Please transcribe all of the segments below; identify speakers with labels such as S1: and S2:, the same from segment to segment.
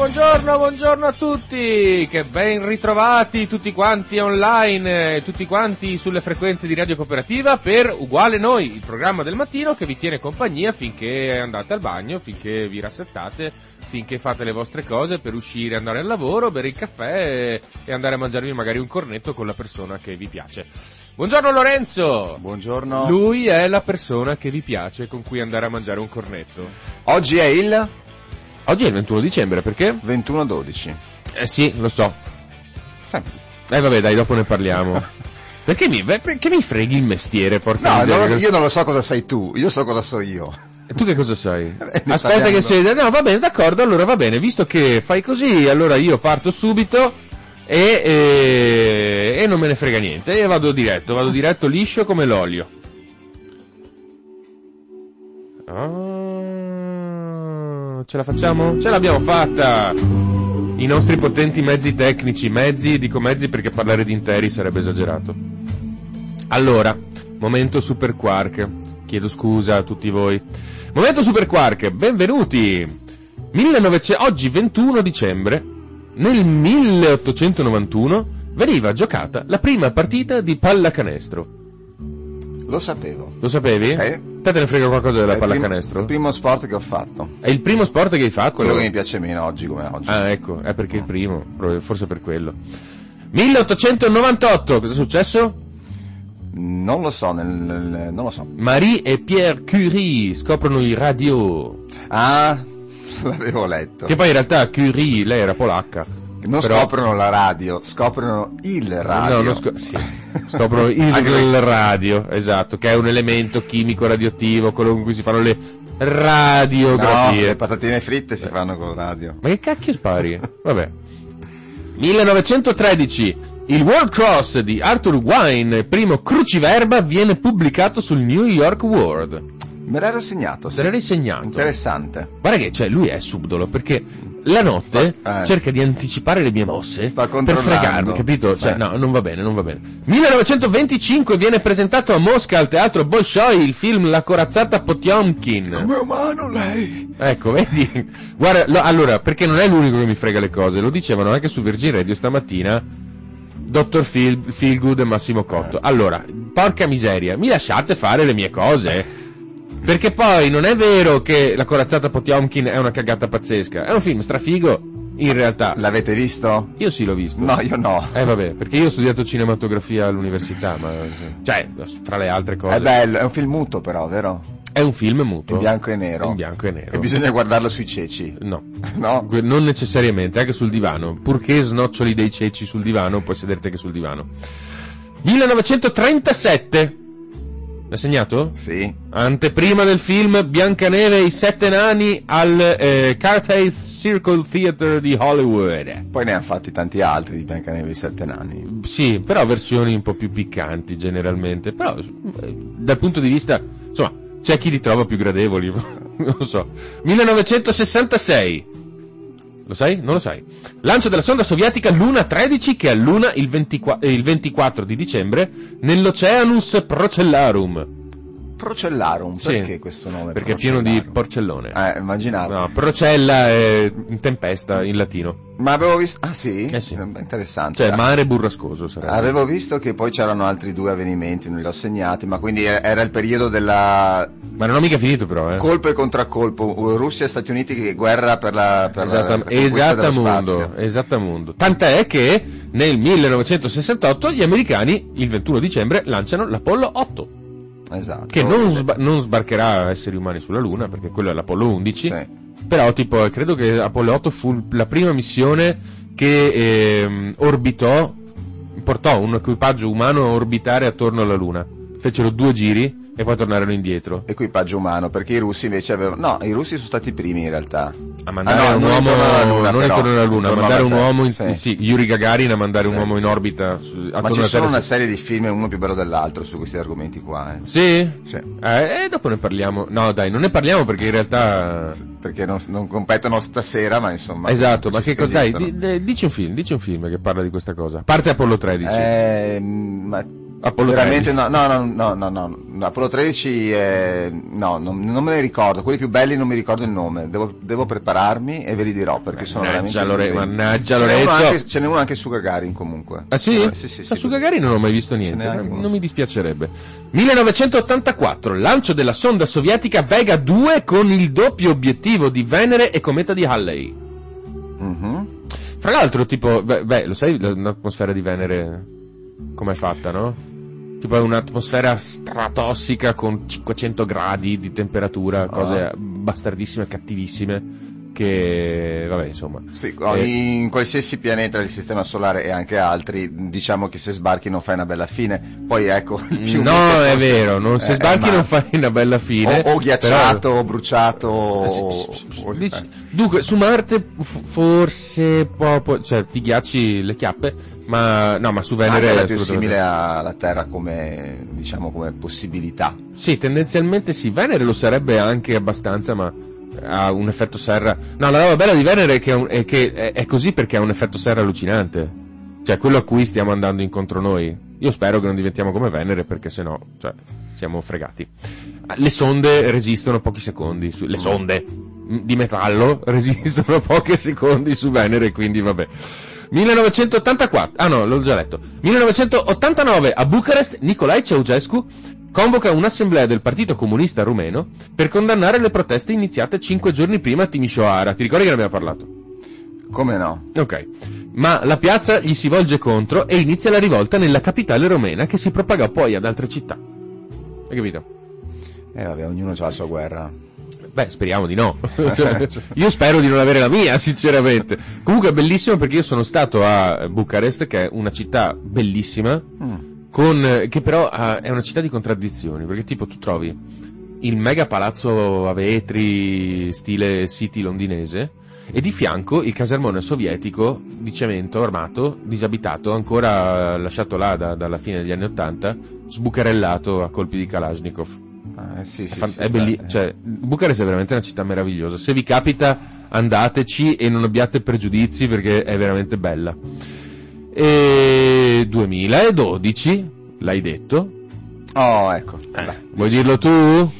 S1: buongiorno, buongiorno, a tutti, che ben ritrovati tutti quanti online, tutti quanti sulle frequenze di Radio Cooperativa per Uguale Noi, il programma del mattino che vi tiene compagnia finché andate al bagno, finché vi rassettate, finché fate le vostre cose per uscire, andare al lavoro, bere il caffè e andare a mangiarvi magari un cornetto con la persona che vi piace. Buongiorno Lorenzo!
S2: Buongiorno.
S1: Lui è la persona che vi piace con cui andare a mangiare un cornetto.
S2: Oggi è il
S1: Oggi è il 21 dicembre, perché?
S2: 21-12.
S1: Eh sì, lo so.
S2: Eh,
S1: vabbè, dai, dopo ne parliamo. Perché mi, perché mi freghi il mestiere, porca
S2: No,
S1: miseria?
S2: non lo- io non lo so cosa sai tu, io so cosa so io.
S1: E tu che cosa sai?
S2: Eh, ne
S1: Aspetta
S2: parliamo
S1: che si No, va bene, d'accordo, allora va bene, visto che fai così, allora io parto subito e, e, e non me ne frega niente. E vado diretto, vado diretto liscio come l'olio. Ah, ce la facciamo? Ce l'abbiamo fatta! I nostri potenti mezzi tecnici, mezzi, dico mezzi perché parlare di interi sarebbe esagerato. Allora, momento Super Quark. Chiedo scusa a tutti voi. Momento Super Quark, benvenuti! 1900 oggi 21 dicembre, nel 1891, veniva giocata la prima partita di pallacanestro.
S2: Lo sapevo.
S1: Lo sapevi?
S2: Sì.
S1: Te te ne frega qualcosa della
S2: È il
S1: pallacanestro?
S2: Il primo sport che ho fatto.
S1: È il primo sport che hai fatto?
S2: Quello che mi piace meno oggi come oggi.
S1: Ah, ecco, è perché il primo, forse per quello. 1898, cosa è successo?
S2: Non lo so, nel, nel- non lo so.
S1: Marie e Pierre Curie scoprono i radio.
S2: Ah, l'avevo letto.
S1: Che poi in realtà Curie, lei era polacca.
S2: Non
S1: però-
S2: scoprono la radio, scoprono il radio.
S1: No, scop- sì, scoprono il
S2: perché-
S1: radio, esatto, che è un elemento chimico radioattivo, quello con cui si fanno le
S2: No,
S1: radiografie.
S2: le patatine fritte si fanno con la radio.
S1: Ma che cacchio spari? Vabbè. 1913. Il World Cross di Arthur Wine, primo cruciverba, viene pubblicato sul New York World.
S2: Me l'ero segnato,
S1: Se
S2: sì.
S1: l'era segnato.
S2: Interessante.
S1: Guarda che, cioè, lui è subdolo, perché la notte
S2: Sta- eh.
S1: cerca di anticipare le mie mosse per fregarmi, capito?
S2: Sì.
S1: Cioè, no, non va bene, non va bene. 1925 viene presentato a Mosca al teatro Bolshoi il film La corazzata Potiomkin.
S2: Come umano lei?
S1: Ecco, vedi? Guarda, lo- allora, perché non è l'unico che mi frega le cose, lo dicevano anche su Virgin Radio stamattina, Dottor Phil, Feelgood e Massimo Cotto. Allora, porca miseria, mi lasciate fare le mie cose? Perché poi non è vero che la corazzata Potiomkin è una cagata pazzesca, è un film strafigo, in realtà.
S2: L'avete visto?
S1: Io sì l'ho visto.
S2: No, io no.
S1: Eh vabbè, perché io ho studiato cinematografia all'università, ma... Cioè, fra le altre cose.
S2: È bello, è un film muto però, vero?
S1: È un film muto.
S2: In bianco e nero.
S1: In bianco e nero.
S2: E bisogna guardarlo sui ceci.
S1: No.
S2: No?
S1: Non necessariamente, anche sul divano. Purché snoccioli dei ceci sul divano, puoi sederti anche sul divano. 1937. L'hai segnato?
S2: Sì.
S1: Anteprima del film Biancaneve e i sette nani al eh, Carthay Circle Theatre di Hollywood.
S2: Poi ne hanno fatti tanti altri di Biancaneve e i Sette Nani.
S1: Sì, però versioni un po' più piccanti generalmente. Però eh, dal punto di vista, insomma, c'è chi li trova più gradevoli. non lo so. 1966. Lo sai? Non lo sai. Lancio della sonda sovietica Luna 13 che alluna il, 24 eh, il 24 di dicembre nell'Oceanus Procellarum.
S2: Procellarum,
S1: Sì.
S2: perché questo nome?
S1: Perché è pieno di porcellone.
S2: Eh, immaginavo.
S1: No, procella è tempesta in latino.
S2: Ma avevo visto... Ah sì?
S1: Eh sì.
S2: Interessante.
S1: Cioè mare burrascoso sarebbe.
S2: Avevo visto che poi c'erano altri due avvenimenti, non li ho segnati, ma quindi era il periodo della
S1: Ma non ho mica finito però, eh.
S2: colpo e contraccolpo, Russia e Stati Uniti che guerra per la, per
S1: Esatta,
S2: per la dello
S1: esattamundo, esattamundo. Tant'è che nel 1968 gli americani, il 21 dicembre, lanciano l'Apollo 8.
S2: Esatto.
S1: che non, sba- non sbarcherà esseri umani sulla Luna, perché quello è l'Apollo 11,
S2: Sì.
S1: però tipo credo che Apollo 8 fu la prima missione che ehm, orbitò, portò un equipaggio umano a orbitare attorno alla Luna. Fecero due giri e poi tornarono indietro.
S2: Equipaggio umano, perché i russi invece avevano... No, i russi sono stati i primi in realtà.
S1: A mandare
S2: Ah, no,
S1: un uomo
S2: Luna,
S1: non intorno alla Luna, a mandare un uomo in,
S2: sì.
S1: sì, Yuri Gagarin a mandare un
S2: Sì.
S1: uomo in orbita su,
S2: Ma ci sono una serie di film, uno più bello dell'altro, su questi argomenti qua. Eh.
S1: Sì?
S2: Sì.
S1: Eh, e dopo ne parliamo. No, dai, non ne parliamo perché in realtà
S2: Perché non, non competono stasera, ma insomma...
S1: Esatto, ma che
S2: esistono.
S1: di- di- dici un film, dici un film che parla di questa cosa. Parte Apollo 13.
S2: Eh, ma
S1: Apollo
S2: veramente
S1: 13.
S2: no, no, no, no, no, no, Apollo 13 eh, no, non, non me ne ricordo, quelli più belli non mi ricordo il nome, devo, devo prepararmi e ve li dirò perché sono
S1: Mannaggia
S2: veramente
S1: Lore- mannaggia
S2: Ce n'è uno
S1: Lorenzo.
S2: anche- Ce n'è uno anche su Gagarin comunque.
S1: Ah sì?
S2: Eh, sì, sì, sì,
S1: su Gagarin non ho mai visto niente,
S2: anche
S1: non, mi dispiacerebbe. 1984, lancio della sonda sovietica Vega 2 con il doppio obiettivo di Venere e cometa di Halley.
S2: Mhm.
S1: Fra l'altro, tipo, beh, beh, lo sai l'atmosfera di Venere com'è fatta, no? Tipo un'atmosfera stratossica con 500 gradi di temperatura, cose
S2: Ah.
S1: bastardissime, cattivissime, che, vabbè, insomma.
S2: Sì,
S1: Eh,
S2: in qualsiasi pianeta del sistema solare e anche altri, diciamo che se sbarchi non fai una bella fine. Poi ecco, più
S1: no, è vero, non, se
S2: eh,
S1: sbarchi
S2: ma-
S1: non fai una bella fine.
S2: O, o ghiacciato,
S1: però-
S2: o bruciato, o,
S1: Sì,
S2: o-
S1: dici-
S2: eh.
S1: dunque, su Marte f- forse può- cioè ti ghiacci le chiappe, ma no, ma su Venere
S2: Anche
S1: è
S2: più simile alla Terra come, diciamo, come possibilità.
S1: Sì, tendenzialmente sì, Venere lo sarebbe anche abbastanza, ma ha un effetto serra. No, la roba bella di Venere è che, è, un- è che è- così perché ha un effetto serra allucinante. Cioè, quello a cui stiamo andando incontro noi. Io spero che non diventiamo come Venere, perché sennò, cioè, siamo fregati. Le sonde resistono pochi secondi, su- le sonde di metallo resistono pochi secondi su Venere, quindi vabbè. 1984, ah no, l'ho già letto. 1989 a Bucarest Nicolae Ceausescu convoca un'assemblea del Partito Comunista Rumeno per condannare le proteste iniziate cinque giorni prima a Timișoara. Ti ricordi che ne abbiamo parlato?
S2: Come no?
S1: Ok. Ma la piazza gli si volge contro e inizia la rivolta nella capitale romena che si propaga poi ad altre città. Hai capito?
S2: Eh vabbè, ognuno ha la sua guerra.
S1: Beh, speriamo di no. Cioè, io spero di non avere la mia, sinceramente. Comunque è bellissimo perché io sono stato a Bucarest, che è una città bellissima,
S2: Mm.
S1: Con, che però ha- è una città di contraddizioni, perché tipo tu trovi il mega palazzo a vetri, stile city londinese, e di fianco il casermone sovietico di cemento armato, disabitato, ancora lasciato là da- dalla fine degli anni Ottanta, sbucarellato a colpi di Kalashnikov.
S2: Ah, eh, sì, sì,
S1: È,
S2: sì,
S1: è belli- cioè, Bucarest è veramente una città meravigliosa. Se vi capita, andateci e non abbiate pregiudizi perché è veramente bella. E 2012, l'hai detto.
S2: Oh, ecco.
S1: Eh, vuoi dirlo tu?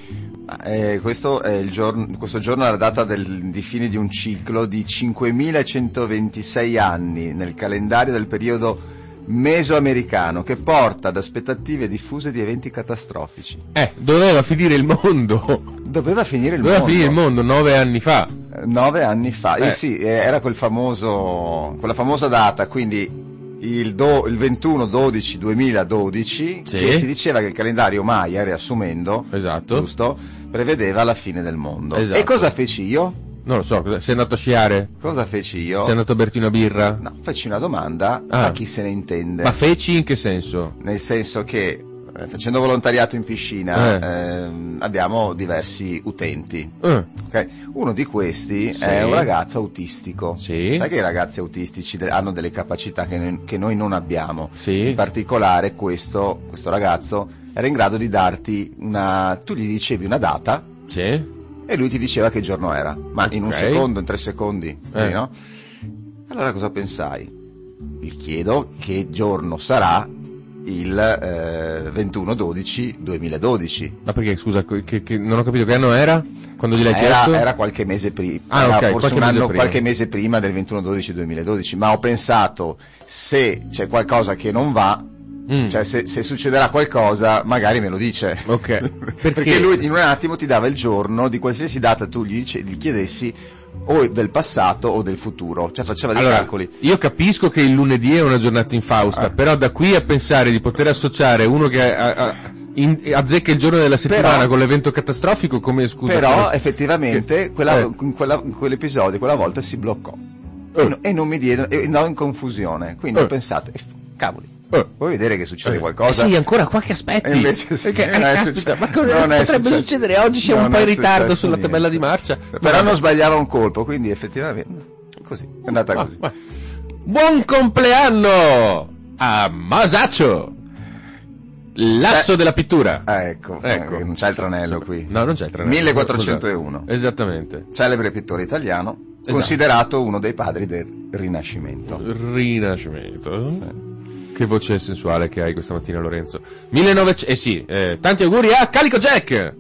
S2: eh, questo, è il giorno, questo giorno è la data del- di fine di un ciclo di 5126 anni nel calendario del periodo mesoamericano che porta ad aspettative diffuse di eventi catastrofici.
S1: Eh, doveva finire il mondo.
S2: Doveva finire il
S1: doveva
S2: mondo.
S1: finire il mondo nove anni fa.
S2: Eh, Nove anni fa, eh,
S1: Eh.
S2: sì, eh, era quel famoso, quella famosa data, quindi il, do- il 21-12-2012,
S1: Sì.
S2: che si diceva che il calendario Maya, riassumendo,
S1: Esatto.
S2: giusto, prevedeva la fine del mondo.
S1: Esatto.
S2: E cosa feci io?
S1: Non lo so, sei andato a sciare?
S2: Cosa feci io?
S1: Sei andato a berti una birra?
S2: No, feci una domanda
S1: Ah.
S2: a chi se ne intende.
S1: Ma feci in che senso?
S2: Nel senso che, facendo volontariato in piscina,
S1: Eh.
S2: ehm, abbiamo diversi utenti.
S1: Eh,
S2: Ok, Uno di questi
S1: Sì.
S2: è un ragazzo autistico.
S1: Sì.
S2: Sai che i ragazzi autistici de- hanno delle capacità che noi, che noi non abbiamo.
S1: sì.
S2: In particolare questo, questo ragazzo era in grado di darti una... tu gli dicevi una data e lui ti diceva che giorno era, ma in un secondo, in tre secondi,
S1: Eh.
S2: no? Allora cosa pensai? Gli chiedo che giorno sarà il eh, 21-12-2012.
S1: Ma perché, scusa, che, che- non ho capito che anno era? Quando gliel'hai
S2: Era,
S1: chiesto?
S2: era qualche mese prima,
S1: Ah,
S2: era
S1: ok,
S2: forse
S1: qualche
S2: un anno,
S1: prima.
S2: qualche mese prima del 21-12-2012, ma ho pensato se c'è qualcosa che non va,
S1: Mm.
S2: cioè se, se succederà qualcosa magari me lo dice.
S1: Ok.
S2: Perché?
S1: Perché?
S2: lui in un attimo ti dava il giorno di qualsiasi data tu gli, dice- gli chiedessi o del passato o del futuro, cioè faceva dei
S1: Allora,
S2: calcoli.
S1: io capisco che il lunedì è una giornata infausta,
S2: Ah.
S1: però da qui a pensare di poter associare uno che ha- ha- in- azzecca il giorno della settimana
S2: Però-
S1: con l'evento catastrofico come scusa.
S2: Però
S1: come-
S2: effettivamente
S1: che-
S2: quella-
S1: eh.
S2: quella- quell'episodio, quella volta si bloccò.
S1: Eh.
S2: E, no- non mi diede, e andavo in confusione. Quindi
S1: Eh.
S2: ho pensato, eh, cavoli,
S1: Eh.
S2: vuoi vedere che succede
S1: Eh,
S2: qualcosa?
S1: Eh sì, ancora qua che aspetti.
S2: Invece sì,
S1: Perché, eh,
S2: non
S1: caspita, ma cosa
S2: Non
S1: potrebbe
S2: successo.
S1: succedere? Oggi siamo
S2: Non
S1: un po' in ritardo sulla
S2: niente.
S1: tabella di marcia.
S2: Però non sbagliava un colpo, quindi effettivamente così, è andata
S1: Ah,
S2: così.
S1: va. Buon compleanno a Masaccio, l'asso
S2: Eh.
S1: della pittura.
S2: Ah, ecco,
S1: Ecco.
S2: eh, non c'è il tranello
S1: Sì,
S2: qui.
S1: No, non c'è il tranello.
S2: 1401.
S1: Scusate. Esattamente.
S2: Celebre pittore italiano,
S1: Esatto.
S2: considerato uno dei padri del Rinascimento.
S1: Rinascimento. Che voce sensuale che hai questa mattina, Lorenzo. 1900... Eh sì, eh, tanti auguri a Calico Jack.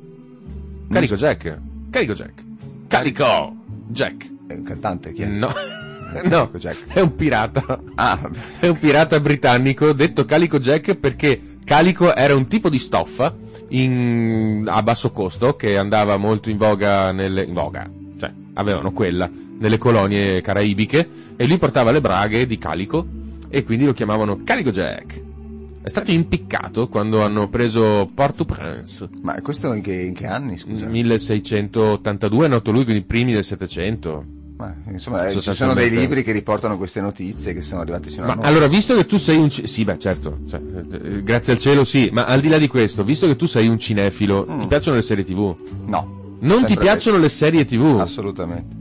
S1: Calico Jack. Calico Jack. Calico Jack.
S2: È un cantante chi è?
S1: No. No, è un pirata.
S2: Ah.
S1: È un pirata britannico detto Calico Jack perché calico era un tipo di stoffa in- a basso costo che andava molto in voga nelle, in voga, cioè avevano quella nelle colonie caraibiche e lui portava le braghe di calico e quindi lo chiamavano Calico Jack. È stato impiccato quando hanno preso Port-au-Prince.
S2: ma questo in che, in che anni, scusa?
S1: 1682 è nato lui, quindi i primi del 700.
S2: Ma, insomma, eh, ci sono dei libri che riportano queste notizie che sono arrivati fino a
S1: Ma
S2: noi.
S1: allora, visto che tu sei un... Sì, beh, certo, cioè, eh, grazie al cielo sì, ma al di là di questo, visto che tu sei un cinefilo,
S2: Mm.
S1: ti piacciono le serie tv?
S2: No.
S1: Non ti piacciono le serie tv?
S2: Assolutamente.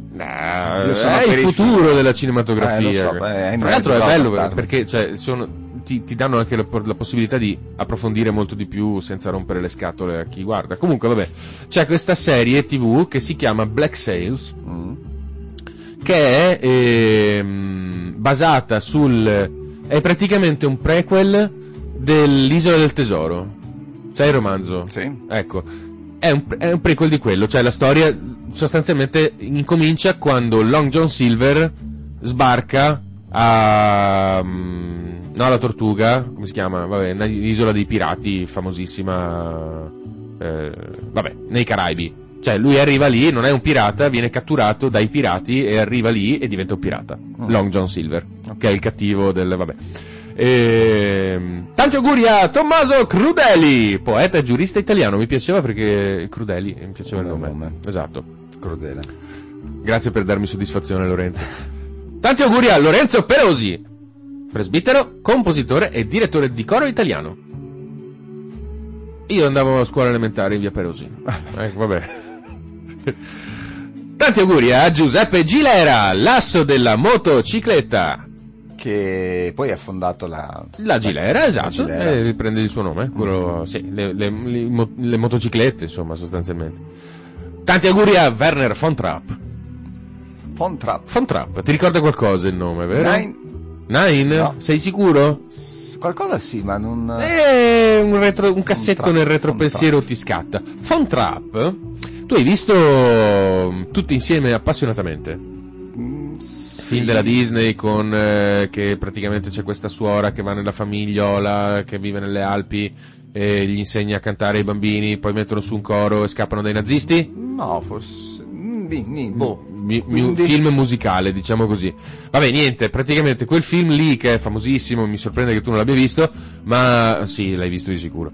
S2: Sono
S1: è il futuro della cinematografia.
S2: Eh, so, beh, ahimè,
S1: Tra l'altro è bello
S2: portarlo.
S1: perché cioè, sono- ti, ti danno anche la, la possibilità di approfondire molto di più senza rompere le scatole a chi guarda. Comunque, vabbè, c'è questa serie tv che si chiama Black Sails,
S2: Mm.
S1: che è ehm, basata sul è praticamente un prequel dell'Isola del Tesoro sai il romanzo?
S2: Sì.
S1: ecco è un, è un prequel di quello cioè la storia sostanzialmente incomincia quando Long John Silver sbarca a mm, no la Tortuga come si chiama? vabbè un'isola dei pirati famosissima eh, vabbè nei Caraibi cioè lui arriva lì, non è un pirata, viene catturato dai pirati e arriva lì e diventa un pirata.
S2: Mm.
S1: Long John Silver, che è il cattivo del... vabbè. Ehm, tanti auguri a Tommaso Crudeli, poeta e giurista italiano. Mi piaceva perché Crudeli, mi piaceva il nome.
S2: nome.
S1: Esatto.
S2: Crudele.
S1: Grazie per darmi soddisfazione Lorenzo. Tanti auguri a Lorenzo Perosi, presbitero, compositore e direttore di coro italiano. Io andavo a scuola elementare in via Perosi. Ecco, vabbè. Tanti auguri a Giuseppe Gilera, l'asso della motocicletta.
S2: Che poi ha fondato la...
S1: La Gilera, esatto,
S2: Gilera.
S1: eh, riprende il suo nome, quello, sì, le, le- le le motociclette, insomma, sostanzialmente. Tanti auguri a Werner von Trapp.
S2: Von Trapp.
S1: Von Trapp, ti ricorda qualcosa il nome, vero?
S2: Nine-
S1: Nine?
S2: No.
S1: Sei sicuro?
S2: Qualcosa sì, ma non...
S1: Eh, un, retro- un cassetto
S2: Trapp,
S1: nel retropensiero ti scatta. Von Trapp, tu hai visto mm, tutti insieme appassionatamente?
S2: Sì.
S1: Film della Disney con eh, che praticamente c'è questa suora che va nella famigliola, che vive nelle Alpi e gli insegna a cantare ai bambini, poi mettono su un coro e scappano dai nazisti?
S2: No, forse... mm, boh.
S1: Mi- mi- film musicale, diciamo così. Vabbè, niente, praticamente quel film lì che è famosissimo, mi sorprende che tu non l'abbia visto, ma sì, l'hai visto di sicuro.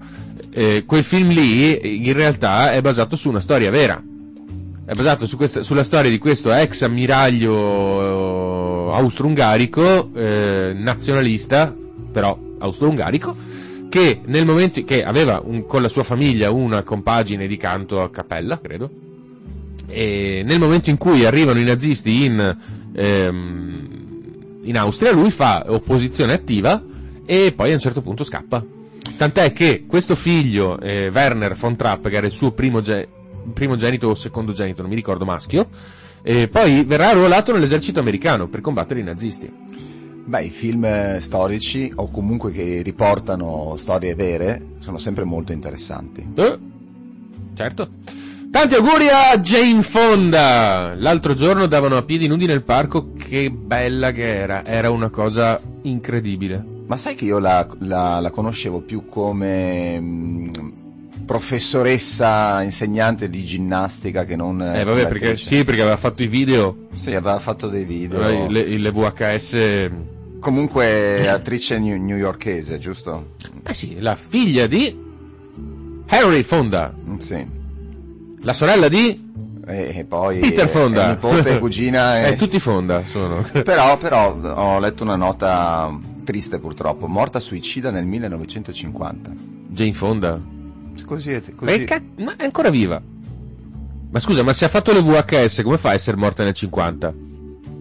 S1: Eh, quel film lì in realtà è basato su una storia vera. È basato su questa- sulla storia di questo ex ammiraglio eh, austro-ungarico, eh, nazionalista, però austro-ungarico, che nel momento che aveva un- con la sua famiglia una compagine di canto a cappella, credo, e nel momento in cui arrivano i nazisti in, ehm, in Austria, lui fa opposizione attiva e poi a un certo punto scappa. Tant'è che questo figlio, eh, Werner von Trapp, che era il suo primo ge- primogenito o secondogenito, non mi ricordo, maschio, eh, poi verrà arruolato nell'esercito americano per combattere i nazisti.
S2: Beh, i film eh, storici o comunque che riportano storie vere sono sempre molto interessanti.
S1: Eh, certo. Tanti auguri a Jane Fonda! L'altro giorno davano a piedi nudi nel parco, che bella che era, era una cosa incredibile.
S2: Ma sai che io la, la- la conoscevo più come mm, professoressa insegnante di ginnastica che non...
S1: Eh vabbè, perché, sì, perché aveva fatto i video,
S2: Sì, aveva fatto dei video.
S1: aveva le, le VHS.
S2: Comunque attrice new- newyorkese, giusto?
S1: Eh sì, la figlia di Henry Fonda,
S2: Mm, Sì.
S1: la sorella di
S2: E, e poi
S1: Peter
S2: eh,
S1: Fonda.
S2: è nipote, cugina e...
S1: Eh, tutti Fonda sono.
S2: Però, però ho letto una nota triste purtroppo, morta suicida nel 1950.
S1: Jane Fonda.
S2: Così, è-
S1: Ma
S2: così.
S1: è, ca- ma è ancora viva. Ma scusa, ma se ha fatto le VHS, come fa a essere morta nel 50?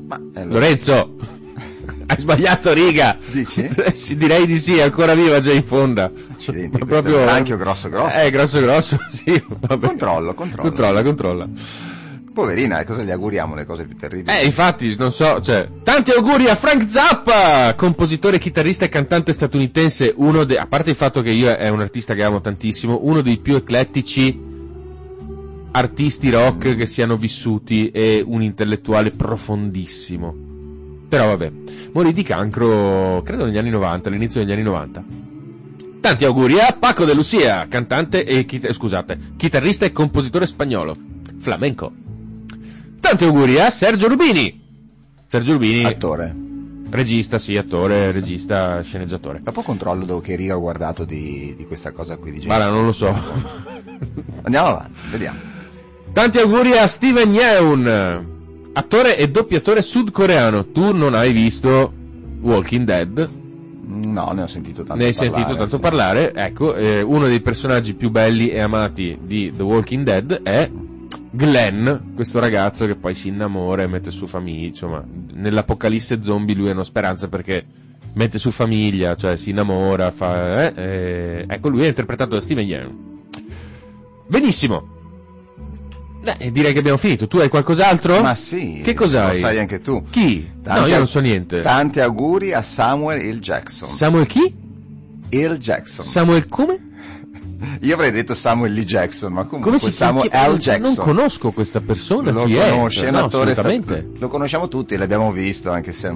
S2: Ma, eh, lo-
S1: Lorenzo, hai sbagliato riga.
S2: Dici?
S1: Eh, sì, direi di sì, è ancora viva Jane Fonda.
S2: Accidenti,
S1: Ma
S2: questo è un grosso grosso.
S1: Eh, grosso grosso, sì. vabbè.
S2: Controllo, controllo.
S1: Controlla, controlla.
S2: Poverina, cosa gli auguriamo le cose più terribili?
S1: Eh, infatti, non so, cioè, tanti auguri a Frank Zappa, compositore, chitarrista e cantante statunitense, uno de- a parte il fatto che io è un artista che amo tantissimo, uno dei più eclettici artisti rock che siano vissuti e un intellettuale profondissimo. Però vabbè, morì di cancro, credo negli anni 90, all'inizio degli anni 90. Tanti auguri a Paco de Lucia, cantante e scusate, chitarrista e compositore spagnolo, flamenco. Tanti auguri a Sergio Rubini. Sergio Rubini,
S2: Attore.
S1: regista, sì, attore, regista, sceneggiatore.
S2: Dopo controllo dove che riga ho guardato di, di questa cosa qui di gente.
S1: Guarda, non lo so.
S2: Andiamo avanti, vediamo.
S1: Tanti auguri a Steven Yeun, attore e doppiatore sudcoreano. Tu non hai visto Walking Dead?
S2: No, ne ho sentito tanto
S1: ne hai
S2: parlare,
S1: sentito tanto
S2: sì.
S1: parlare? Ecco, eh, uno dei personaggi più belli e amati di The Walking Dead è Glenn, questo ragazzo che poi si innamora e mette su famiglia, insomma, nell'apocalisse zombie lui è una speranza perché mette su famiglia, cioè si innamora, fa, eh, eh, ecco lui è interpretato da Steven Yeun. Benissimo. Eh, direi che abbiamo finito. Tu hai qualcos'altro?
S2: Ma sì,
S1: Che cos'hai?
S2: Lo sai anche tu.
S1: Chi?
S2: Tanti
S1: no, io non so niente.
S2: Tanti auguri a Samuel L. Jackson.
S1: Samuel chi?
S2: L. Jackson.
S1: Samuel come?
S2: Io avrei detto Samuel Lee Jackson, ma comunque
S1: Come si
S2: Samuel? L. Jackson.
S1: Non conosco questa persona,
S2: lo
S1: chi
S2: conosce, è un
S1: No,
S2: statu- lo conosciamo tutti, l'abbiamo visto anche se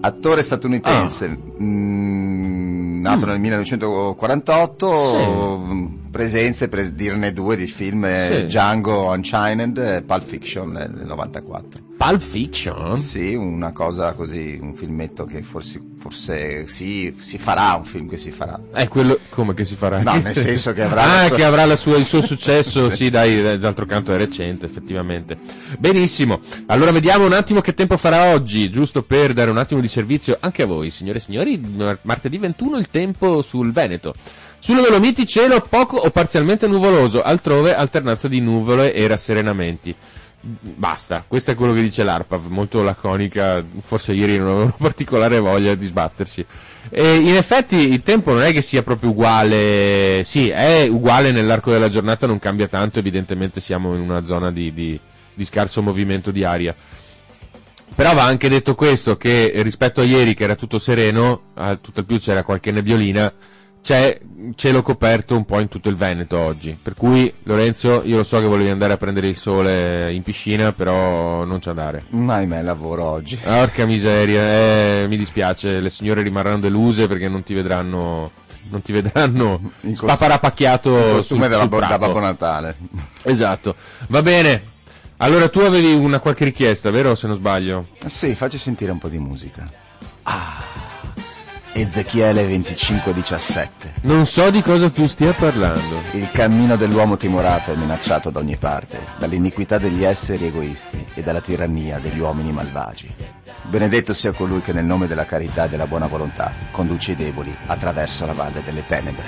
S2: attore statunitense, mm, nato
S1: Ah. Mm.
S2: nel 1948,
S1: Sì.
S2: Presenze per dirne due di film eh,
S1: Sì.
S2: Django Unchained e Pulp Fiction nel 94.
S1: Pulp Fiction?
S2: Sì, una cosa così, un filmetto che forse, forse sì, si farà, un film che si farà.
S1: È quello, come che si farà?
S2: No, nel senso che avrà
S1: Ah,
S2: sua-
S1: che avrà la sua- il suo successo,
S2: Sì.
S1: sì, dai, eh, d'altro canto è recente, effettivamente. Benissimo. Allora vediamo un attimo che tempo farà oggi, giusto per dare un attimo di servizio anche a voi, signore e signori. Martedì 21 il tempo sul Veneto. Sulle Dolomiti cielo poco o parzialmente nuvoloso, altrove alternanza di nuvole e rasserenamenti. Basta, questo è quello che dice l'ARPA, molto laconica, forse ieri non avevano particolare voglia di sbattersi. E in effetti il tempo non è che sia proprio uguale, sì, è uguale nell'arco della giornata, non cambia tanto, evidentemente siamo in una zona di, di- di scarso movimento di aria. Però va anche detto questo, che rispetto a ieri che era tutto sereno, a tutto il più c'era qualche nebbiolina, c'è cielo coperto un po' in tutto il Veneto oggi. Per cui, Lorenzo, io lo so che volevi andare a prendere il sole in piscina, però non c'è andare.
S2: Ma ahimè, lavoro oggi.
S1: Porca miseria, eh, mi dispiace, le signore rimarranno deluse perché non ti vedranno, non ti vedranno
S2: cost-
S1: spaparapacchiato
S2: Il costume
S1: sul-
S2: della
S1: sul
S2: da. Babbo Natale.
S1: Esatto, va bene. Allora tu avevi una qualche richiesta, vero? Se non sbaglio.
S2: Sì, facci sentire un po' di musica. Ah, Ezechiele 25:17.
S1: Non so di cosa tu stia parlando.
S2: Il cammino dell'uomo timorato è minacciato da ogni parte, dall'iniquità degli esseri egoisti e dalla tirannia degli uomini malvagi. Benedetto sia colui che nel nome della carità e della buona volontà conduce i deboli attraverso la valle delle tenebre.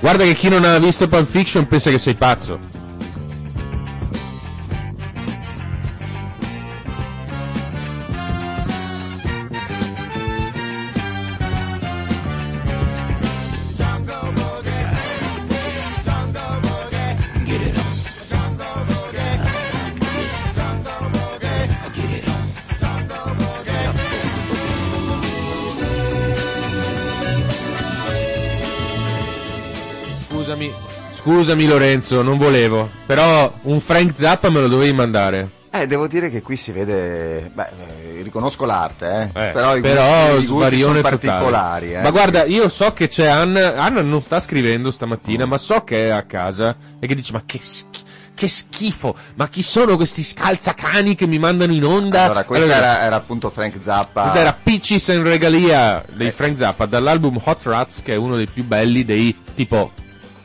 S1: Guarda che chi non ha visto Pulp Fiction pensa che sei pazzo. Scusami Lorenzo, non volevo. Però un Frank Zappa me lo dovevi mandare.
S2: Eh, devo dire che qui si vede, beh, eh, riconosco l'arte, eh,
S1: Eh,
S2: però i
S1: però
S2: gusti, i gusti sono particolari. Eh.
S1: Ma guarda, io so che c'è Anna, Anna non sta scrivendo stamattina, ma so che è a casa e che dice ma che, schi- che schifo, ma chi sono questi scalzacani che mi mandano in onda?
S2: Allora, questo
S1: Allora,
S2: era, era appunto Frank Zappa.
S1: questa era Peaches and Regalia dei
S2: Eh.
S1: Frank Zappa dall'album Hot Rats che è uno dei più belli dei tipo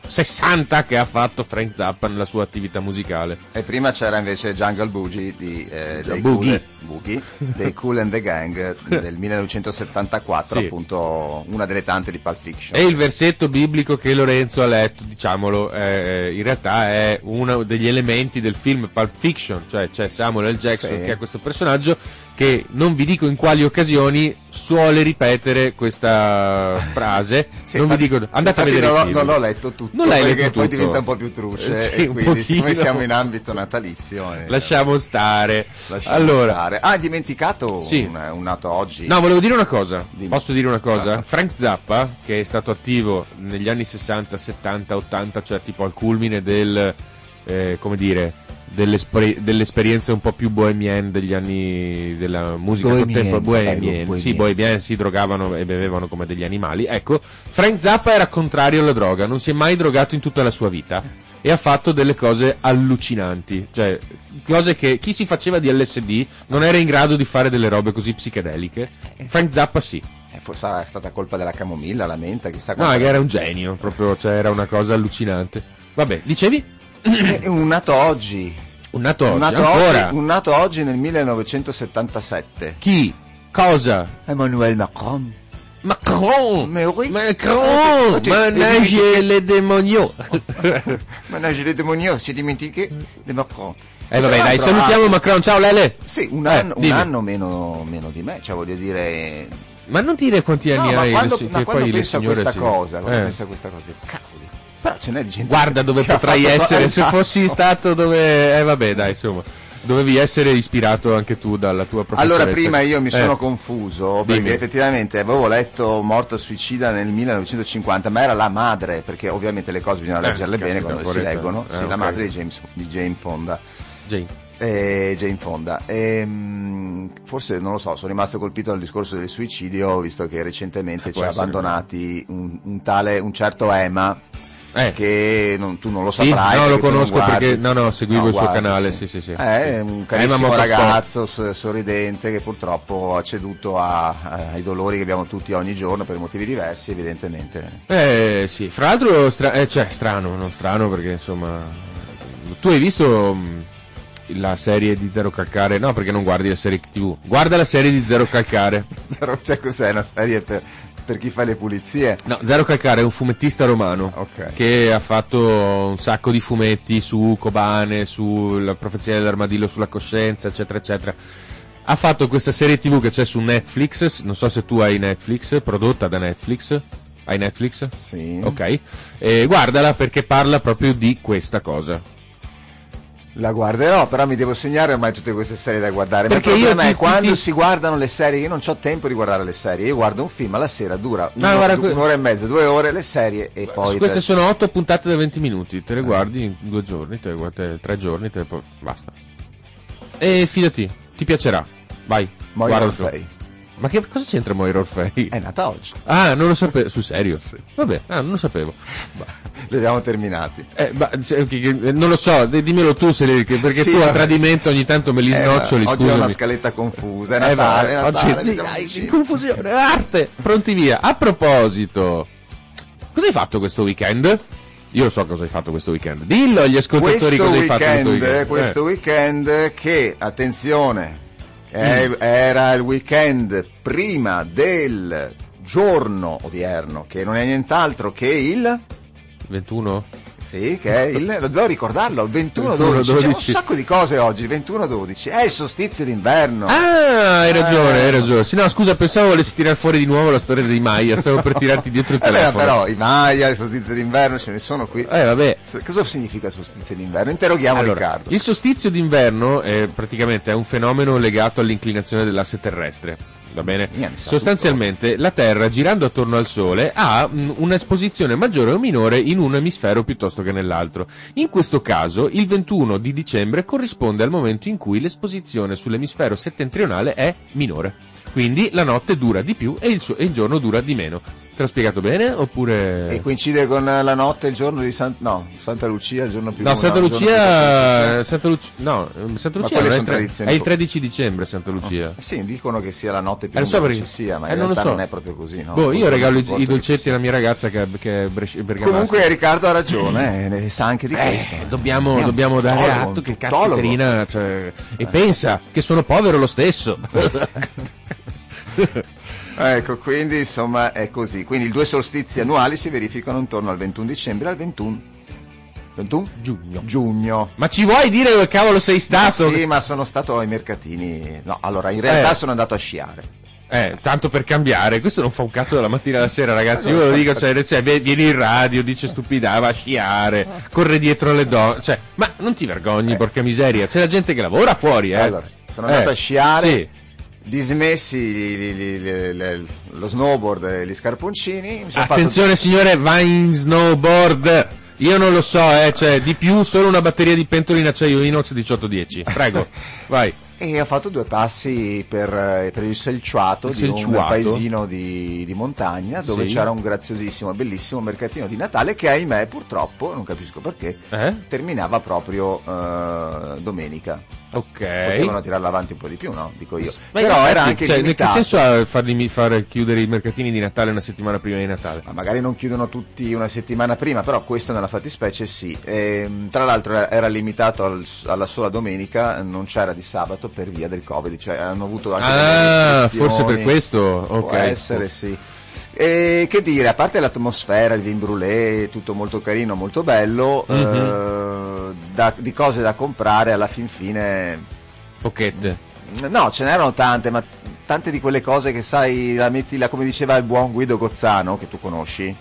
S1: 60 che ha fatto Frank Zappa nella sua attività musicale.
S2: E prima c'era invece Jungle Boogie di, eh, dei,
S1: Boogie.
S2: Boogie, dei Cool and the Gang del 1974,
S1: Sì.
S2: appunto una delle tante di Pulp Fiction.
S1: E il versetto biblico che Lorenzo ha letto, diciamolo, eh, in realtà è uno degli elementi del film Pulp Fiction, cioè c'è Samuel L. Jackson
S2: Sì.
S1: che è questo personaggio che non vi dico in quali occasioni suole ripetere questa frase.
S2: Sì,
S1: non vi
S2: infatti-
S1: dico, andate a vedere
S2: non, non l'ho letto tutto
S1: Non l'hai
S2: perché
S1: letto
S2: poi
S1: tutto.
S2: diventa un po' più truce
S1: Eh, sì,
S2: e quindi siccome siamo in ambito natalizio eh,
S1: Lasciamo stare.
S2: lasciamo
S1: allora,
S2: stare. Ah hai dimenticato
S1: Sì.
S2: un, un nato oggi
S1: No, volevo dire una cosa.
S2: Dimmi.
S1: Posso dire una cosa?
S2: Certo.
S1: Frank Zappa, che è stato attivo negli anni 60, 70, 80, cioè tipo al culmine del, eh, come dire, dell'esper- dell'esperienza un po' più bohemienne degli anni della musica contemporanea.
S2: bello,
S1: Bohemienne. Sì,
S2: bohemienne.
S1: bohemienne si drogavano e bevevano come degli animali. Ecco, Frank Zappa era contrario alla droga, non si è mai drogato in tutta la sua vita e ha fatto delle cose allucinanti, cioè cose che chi si faceva di LSD non era in grado di fare delle robe così psichedeliche. Frank Zappa sì.
S2: Eh, forse sarà stata colpa della camomilla la menta chissà
S1: No,
S2: quanta-
S1: che era un genio, proprio, cioè era una cosa allucinante. Vabbè, dicevi?
S2: Eh, un nato oggi
S1: Un nato oggi,
S2: un nato
S1: ancora.
S2: oggi, un nato oggi nel 1977
S1: Chi? Cosa?
S2: Emmanuel Macron
S1: Macron!
S2: Mais oui.
S1: Macron! Manage les démonios!
S2: Manage les démonios, si dimentichi di Macron.
S1: Eh vabbè, dai, salutiamo Macron, ciao Lele!
S2: Sì, un
S1: Eh,
S2: anno, un
S1: dimmi.
S2: anno meno, meno di me, cioè voglio dire...
S1: Ma non dire quanti anni
S2: No, ma
S1: hai,
S2: quando,
S1: le-
S2: ma quando
S1: poi le
S2: penso a questa
S1: si-
S2: cosa, quando
S1: Eh.
S2: penso a questa cosa. Però ce n'è di gente
S1: Guarda dove
S2: ha
S1: potrai essere se
S2: Esatto.
S1: fossi stato dove... Eh vabbè, dai, insomma. Dovevi essere ispirato anche tu dalla tua professoressa.
S2: Allora, prima io mi
S1: Eh.
S2: sono confuso perché
S1: Dimmi.
S2: effettivamente avevo letto Morto suicida nel 1950, ma era la madre, perché ovviamente le cose bisogna
S1: Eh,
S2: leggerle bene
S1: caspita,
S2: quando si leggono.
S1: Eh,
S2: sì, la
S1: ok.
S2: madre di James, di Jane Fonda.
S1: Jane.
S2: Eh, Jane Fonda. Ehm, forse non lo so, sono rimasto colpito dal discorso del suicidio, visto che recentemente
S1: Eh,
S2: ci
S1: può
S2: ha
S1: essere.
S2: abbandonati un, un tale, un certo Ema,
S1: Eh.
S2: che non- tu non lo
S1: Sì,
S2: saprai.
S1: no, lo conosco perché- no, no, seguivo il suo canale, sì, sì, sì.
S2: Eh, È
S1: Sì.
S2: un carissimo
S1: Motorsport.
S2: ragazzo sorridente che purtroppo ha ceduto a- a- ai dolori che abbiamo tutti ogni giorno per motivi diversi, evidentemente.
S1: Eh sì, fra l'altro, stra- eh, cioè strano, non strano perché insomma... Tu hai visto la serie di Zero Calcare? No, perché non guardi la serie TV. Guarda la serie di Zero Calcare.
S2: Zero- Cioè, cos'è una serie per, per chi fa le pulizie?
S1: No, Zero Calcare è un fumettista romano
S2: Ok.
S1: che ha fatto un sacco di fumetti su Kobane, sulla profezia dell'armadillo sulla coscienza, eccetera, eccetera. Ha fatto questa serie TV che c'è su Netflix, non so se tu hai Netflix, prodotta da Netflix. Hai Netflix?
S2: Sì.
S1: Ok, e guardala perché parla proprio di questa cosa.
S2: La guarderò, però mi devo segnare ormai tutte queste serie da guardare.
S1: Perché
S2: il problema
S1: io
S2: è
S1: ti-
S2: quando
S1: ti-
S2: si guardano le serie, io non ho tempo di guardare le serie, io guardo un film alla sera, dura
S1: No,
S2: uno-
S1: guarda,
S2: un'ora e mezza, due ore le serie e poi...
S1: Queste
S2: te-
S1: sono otto puntate da 20 minuti, te le guardi in due giorni, te le guardi tre giorni, te, poi basta. E fidati, ti piacerà. Vai,
S2: Moira
S1: guardatelo. Ma che cosa c'entra Moira Orfei?
S2: È nata oggi.
S1: Ah, non lo sapevo, sul serio?
S2: Sì.
S1: Vabbè, ah, non lo sapevo.
S2: Li abbiamo terminati.
S1: Eh, ma, cioè, che- non lo so, di- dimmelo tu se le- che- perché
S2: Sì,
S1: tu a
S2: vabbè.
S1: tradimento ogni tanto me li
S2: Eh,
S1: snoccioli,
S2: oggi
S1: scusami.
S2: è una scaletta confusa, è
S1: Eh,
S2: Natale,
S1: va,
S2: è Natale,
S1: oggi, sì, dai,
S2: vicini.
S1: confusione, arte, pronti via. A proposito, cosa hai fatto questo weekend? Io lo so cosa hai fatto questo weekend. Dillo agli ascoltatori
S2: questo
S1: cosa hai fatto questo
S2: weekend,
S1: weekend.
S2: questo
S1: Eh.
S2: weekend che, attenzione,
S1: Mm.
S2: era il weekend prima del giorno odierno, che non è nient'altro che il...
S1: 21?
S2: Sì, che è il... dobbiamo ricordarlo, il 21-12.
S1: 21-12.
S2: C'è un sacco di cose oggi, il 21-12. È il solstizio d'inverno.
S1: Ah, hai ragione,
S2: Eh.
S1: hai ragione. Sì, no, scusa, pensavo volessi tirare fuori di nuovo la storia dei Maya, stavo per tirarti dietro il
S2: Eh beh,
S1: telefono.
S2: però i Maya, il solstizio d'inverno ce ne sono qui.
S1: Eh, vabbè.
S2: Cosa significa solstizio d'inverno? Interroghiamo
S1: Allora,
S2: Riccardo.
S1: il solstizio d'inverno è praticamente è un fenomeno legato all'inclinazione dell'asse terrestre. Va bene?
S2: So
S1: Sostanzialmente la Terra girando attorno al Sole ha un'esposizione maggiore o minore in un emisfero piuttosto che nell'altro. In questo caso il 21 di dicembre corrisponde al momento in cui l'esposizione sull'emisfero settentrionale è minore. Quindi la notte dura di più e il, suo- e il giorno dura di meno. Te l'ho spiegato bene oppure...
S2: E coincide con la notte, il giorno di San... no, Santa Lucia, il giorno più
S1: No, Santa Lucia, Santa Lucia, no, Santa
S2: Ma
S1: Lucia è, tre- è il
S2: po-
S1: 13 dicembre Santa Lucia.
S2: più- Sì, dicono che sia la notte più
S1: Eh, so
S2: lunga che
S1: perché-
S2: sia, ma
S1: eh,
S2: in
S1: non lo
S2: realtà
S1: so.
S2: non è proprio così, no?
S1: boh, io regalo i, dolcetti alla mia ragazza che è, che è bresci- bergamasca.
S2: Comunque Riccardo ha ragione, eh, ne sa anche di
S1: Eh,
S2: questo.
S1: dobbiamo, dobbiamo dare
S2: tuttologo,
S1: atto che caspiterina, cioè, e pensa che sono povero lo stesso.
S2: Ecco, quindi insomma è così. Quindi i due solstizi annuali si verificano intorno al 21 dicembre e al 21 21?
S1: Giugno.
S2: Giugno.
S1: Ma ci vuoi dire dove cavolo sei
S2: Ma
S1: stato?
S2: sì, ma sono stato ai mercatini. No, allora in realtà
S1: Eh.
S2: sono andato a sciare.
S1: Eh, tanto per cambiare, questo non fa un cazzo dalla mattina alla sera, ragazzi. Io ve lo dico, cioè, cioè, vieni in radio, dice stupida, va a sciare, corre dietro le donne. Cioè, ma non ti vergogni,
S2: Eh.
S1: porca miseria. C'è la gente che lavora fuori, eh.
S2: Allora, sono andato
S1: Eh,
S2: a sciare.
S1: Sì.
S2: Dismessi lo snowboard e gli scarponcini.
S1: Attenzione signore, vai in snowboard. Io non lo so, eh, cioè, di più solo una batteria di pentole in acciaio inox 1810. Prego, vai.
S2: E ho fatto due passi per, eh, per il Selciato,
S1: Il
S2: di un
S1: Selciato.
S2: paesino di, di montagna dove
S1: Sì.
S2: c'era un graziosissimo e bellissimo mercatino di Natale che ahimè purtroppo, non capisco perché,
S1: Eh?
S2: terminava proprio eh, domenica.
S1: Ok.
S2: Potevano tirarla avanti un po' di più, no? Dico io.
S1: Ma
S2: Però
S1: infatti,
S2: era anche
S1: cioè, che
S2: limitato.
S1: senso ha farli fare chiudere i mercatini di Natale una settimana prima di Natale?
S2: Ma magari non chiudono tutti una settimana prima, però questo nella fattispecie sì. Ehm, tra l'altro era, era limitato al- alla sola domenica, non c'era di sabato per via del Covid, cioè hanno avuto anche
S1: Ah, forse per questo? Ok.
S2: Può essere, sì. E che dire, a parte l'atmosfera, il vin brûlé, tutto molto carino, molto bello,
S1: Mhm.
S2: eh, da- di cose da comprare alla fin fine
S1: Pochette.
S2: No, ce n'erano tante, ma tante di quelle cose che sai, la metti là, come diceva il buon Guido Gozzano, che tu conosci.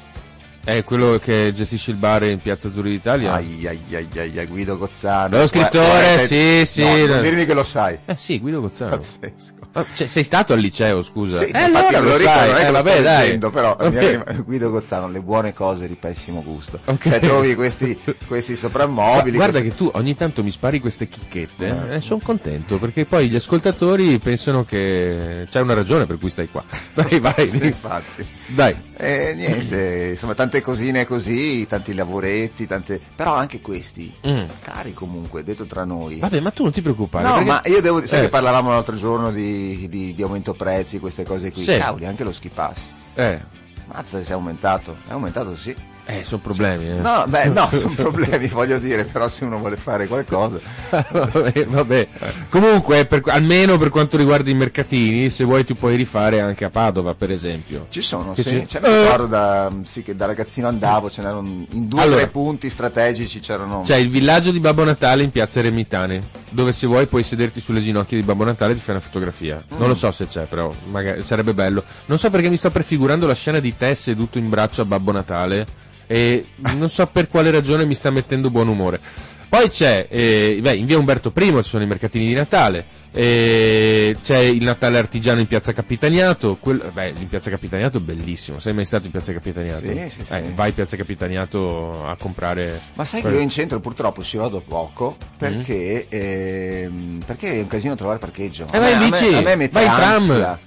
S1: È quello che gestisce il bar in Piazza Azzurri d'Italia?
S2: Ai ai ai ai, Guido Gozzano.
S1: Lo scrittore,
S2: Guarda,
S1: sì, sì.
S2: No, non dirmi che lo sai.
S1: Eh sì, Guido Gozzano.
S2: Pazzesco.
S1: Ah, Cioè, sei stato al liceo, scusa?
S2: Sì,
S1: eh,
S2: infatti
S1: allora lo
S2: ricordo,
S1: sai,
S2: che
S1: eh,
S2: lo
S1: vabbè, dai.
S2: leggendo, però mi
S1: Ok.
S2: è rim- Guido Gozzano, le buone cose di pessimo gusto.
S1: Ok.
S2: Cioè, trovi questi, questi soprammobili.
S1: Guarda
S2: queste-
S1: che tu ogni tanto mi spari queste chicchette e sono contento perché poi gli ascoltatori pensano che c'è una ragione per cui stai qua. Vai, vai,
S2: Sì, infatti.
S1: dai.
S2: E niente, insomma, tante cosine così, tanti lavoretti, tante... però anche questi,
S1: Mm.
S2: cari comunque, detto tra noi.
S1: Vabbè, ma tu non ti preoccupare.
S2: No,
S1: perché-
S2: ma io devo sai
S1: Eh.
S2: che parlavamo l'altro giorno di, di- di aumento prezzi, queste cose qui.
S1: Sì.
S2: Cavoli, anche lo ski pass.
S1: Eh,
S2: Mazza se è aumentato. È aumentato sì.
S1: Eh sono problemi. Eh.
S2: No, beh, no, sono problemi, voglio dire, però se uno vuole fare qualcosa.
S1: vabbè, vabbè. Comunque, per- almeno per quanto riguarda i mercatini, se vuoi ti puoi rifare anche a Padova, per esempio.
S2: Ci sono,
S1: Che
S2: sì. mi
S1: Eh.
S2: ricordo da, sì, che da ragazzino andavo, ce n'erano in due o
S1: Allora.
S2: tre punti strategici c'erano.
S1: C'è il villaggio di Babbo Natale in piazza Remitane, dove se vuoi puoi sederti sulle ginocchia di Babbo Natale e ti fai una fotografia. Non
S2: Mm.
S1: lo so se c'è, però magari sarebbe bello. Non so perché mi sto prefigurando la scena di te seduto in braccio a Babbo Natale e non so per quale ragione mi sta mettendo buon umore. Poi c'è, eh, beh, in via Umberto I ci sono i mercatini di Natale, eh, c'è il Natale artigiano in piazza Capitaniato, quel- beh, in piazza Capitaniato è bellissimo, sei mai stato in piazza Capitaniato?
S2: Sì, sì, sì.
S1: Eh, vai in piazza Capitaniato a comprare...
S2: Ma sai che io in centro purtroppo ci vado poco perché, ehm, perché è un casino trovare parcheggio.
S1: Eh, vai in bici, vai in tram.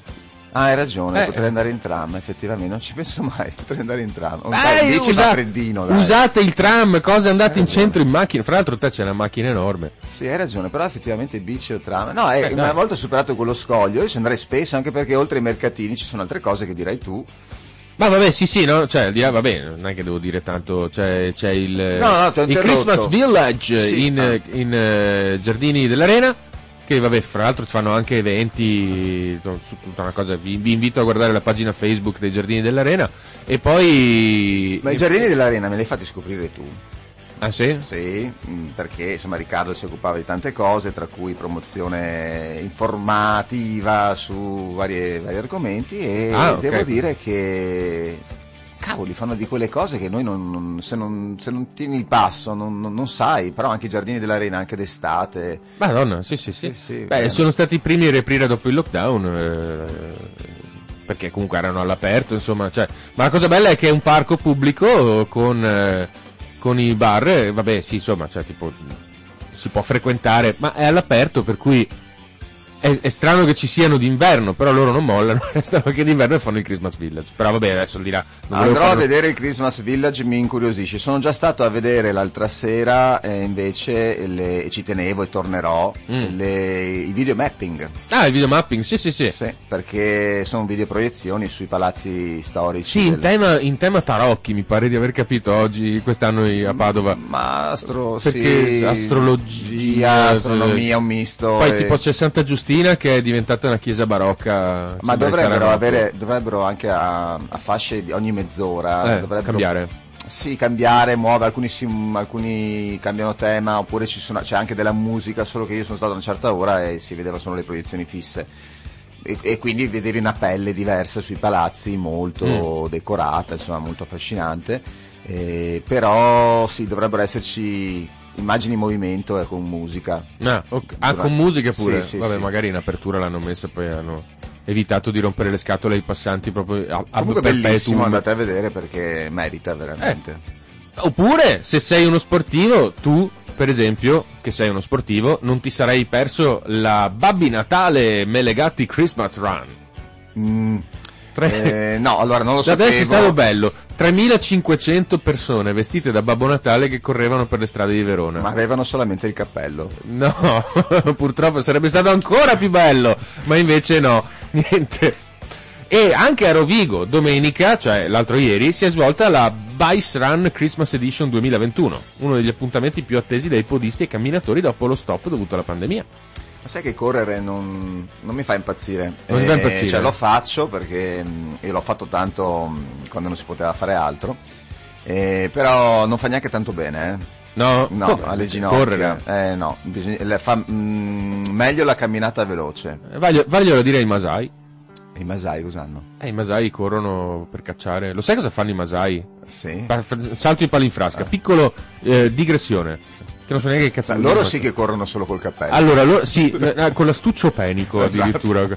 S2: Ah, hai ragione,
S1: Eh.
S2: potrei andare in tram, effettivamente, non ci penso mai, potrei andare in tram.
S1: Dai,
S2: bici
S1: usa-
S2: freddino, dai.
S1: usate il tram, cosa andate in
S2: Eh,
S1: centro in macchina? Fra l'altro te c'è una macchina enorme.
S2: Sì, hai ragione, però effettivamente bici o tram. No, è
S1: Eh,
S2: una volta superato quello scoglio, io ci andrei spesso, anche perché oltre ai mercatini ci sono altre cose che direi tu.
S1: Ma vabbè, sì, sì, no, cioè, di là, vabbè, non è che devo dire tanto, c'è, c'è il,
S2: No, no,
S1: il. Christmas Village
S2: Sì,
S1: in,
S2: ah.
S1: in, eh, Giardini dell'Arena, che vabbè, fra l'altro fanno anche eventi, tutta una cosa, vi, vi invito a guardare la pagina Facebook dei Giardini dell'Arena, e poi...
S2: Ma i giardini dell'arena me li hai fatti scoprire tu?
S1: Ah sì?
S2: Sì, mh, perché insomma Riccardo si occupava di tante cose, tra cui promozione informativa su varie- vari argomenti e
S1: Ah, ok.
S2: devo dire che cavoli fanno di quelle cose che noi non, non- se, non, se non tieni il passo non, non- sai, però anche i giardini dell'arena anche d'estate.
S1: Madonna, sì, sì, sì.
S2: Sì, sì,
S1: Beh, sono stati i primi a riaprire dopo il lockdown, eh, perché comunque erano all'aperto, insomma, cioè, ma la cosa bella è che è un parco pubblico con, eh, con i bar, eh, vabbè, sì, insomma, cioè, tipo, si può frequentare, ma è all'aperto, per cui è, è strano che ci siano d'inverno, però loro non mollano, restano anche d'inverno e fanno il Christmas Village. Però vabbè, adesso non volevo
S2: Andrò a
S1: farlo-
S2: vedere il Christmas Village, mi incuriosisce. Sono già stato a vedere l'altra sera e invece le- ci tenevo e tornerò
S1: Mm.
S2: le- i video mapping.
S1: Ah, il videomapping, sì, sì, sì.
S2: Sì, perché sono videoproiezioni sui palazzi storici.
S1: Sì, in
S2: del-
S1: tema, in tema tarocchi, mi pare di aver capito oggi, quest'anno a Padova.
S2: Ma astro,
S1: Perché
S2: sì,
S1: astrologia,
S2: astronomia, un misto.
S1: Poi
S2: e-
S1: tipo c'è Santa Giustina che è diventata una chiesa barocca.
S2: Ma dovrebbero, avere, dovrebbero anche a, a fasce di ogni mezz'ora
S1: Eh,
S2: dovrebbero-
S1: cambiare.
S2: Sì, cambiare, muovere, alcuni, si- alcuni cambiano tema, oppure ci sono- c'è anche della musica, solo che io sono stato a una certa ora e si vedeva solo le proiezioni fisse. E, e quindi vedevi una pelle diversa sui palazzi, molto
S1: Mm.
S2: decorata, insomma, molto affascinante. Eh, però sì, dovrebbero esserci immagini in movimento e con musica.
S1: Ah, ok. Ah, con musica pure.
S2: Sì, sì,
S1: Vabbè,
S2: sì.
S1: magari in apertura l'hanno messa e poi hanno evitato di rompere le scatole ai passanti proprio a, a
S2: Comunque bellissimo, andate a vedere perché merita veramente.
S1: Oppure, se sei uno sportivo, tu, per esempio, che sei uno sportivo, non ti sarei perso la Babbi Natale Melegatti Christmas Run.
S2: Mm,
S1: Tre-
S2: eh, no, allora non lo
S1: Da
S2: sapevo.
S1: adesso è stato bello. 3500 persone vestite da Babbo Natale che correvano per le strade di Verona.
S2: Ma avevano solamente il cappello.
S1: No, purtroppo sarebbe stato ancora più bello, ma invece no, niente. E anche a Rovigo, domenica, cioè l'altro ieri, si è svolta la Vice Run Christmas Edition 2021, uno degli appuntamenti più attesi dai podisti e camminatori dopo lo stop dovuto alla pandemia.
S2: Sai che correre non, non mi fa impazzire.
S1: Non ti fa impazzire?
S2: Cioè lo faccio perché mm, io l'ho fatto tanto mm, quando non si poteva fare altro. Eh, però non fa neanche tanto bene, eh.
S1: No,
S2: No, alle ginocchia.
S1: Correre.
S2: Eh no, bisogna- fa, mm, meglio la camminata veloce.
S1: Eh, Vaglio, vaglielo dire ai Masai.
S2: I masai usano.
S1: Eh, i Masai corrono per cacciare. Lo sai cosa fanno i Masai?
S2: Sì.
S1: Pa- Salto in frasca, piccolo eh, digressione. Che non so neanche che cazzo
S2: loro sì che corrono solo col cappello.
S1: Allora, loro, sì, eh, con l'astuccio penico
S2: Esatto.
S1: addirittura.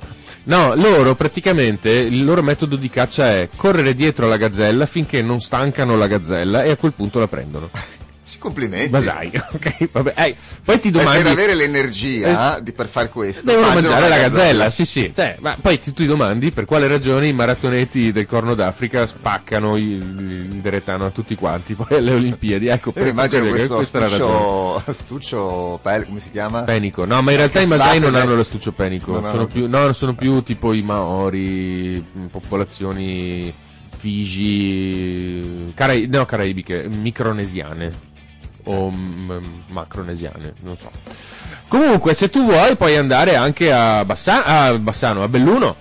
S1: No, loro praticamente, il loro metodo di caccia è correre dietro alla gazzella finché non stancano la gazzella e a quel punto la prendono.
S2: Sì, Complimenti.
S1: Masai, ok? Vabbè, eh, poi ti
S2: Per-
S1: domandi...
S2: per avere l'energia di, per fare questo.
S1: Devono mangiare la gazzella, sì sì. Cioè, ma poi ti, tu ti domandi per quale ragione i maratonetti del Corno d'Africa spaccano il, deretano a tutti quanti, poi alle Olimpiadi. Ecco, per
S2: immagino
S1: perché
S2: questo
S1: questa è la ragione.
S2: stuccio, stuccio pel- come si chiama?
S1: Penico, no, ma in realtà i Masai non hanno
S2: le-
S1: lo stuccio penico, sono
S2: hanno-
S1: più, no, sono più tipo i Maori, mh, popolazioni Fiji, Carai- no, caraibiche, micronesiane o mm, macronesiane, non so. Comunque, se tu vuoi, puoi andare anche a, Bassa- a Bassano, a Belluno.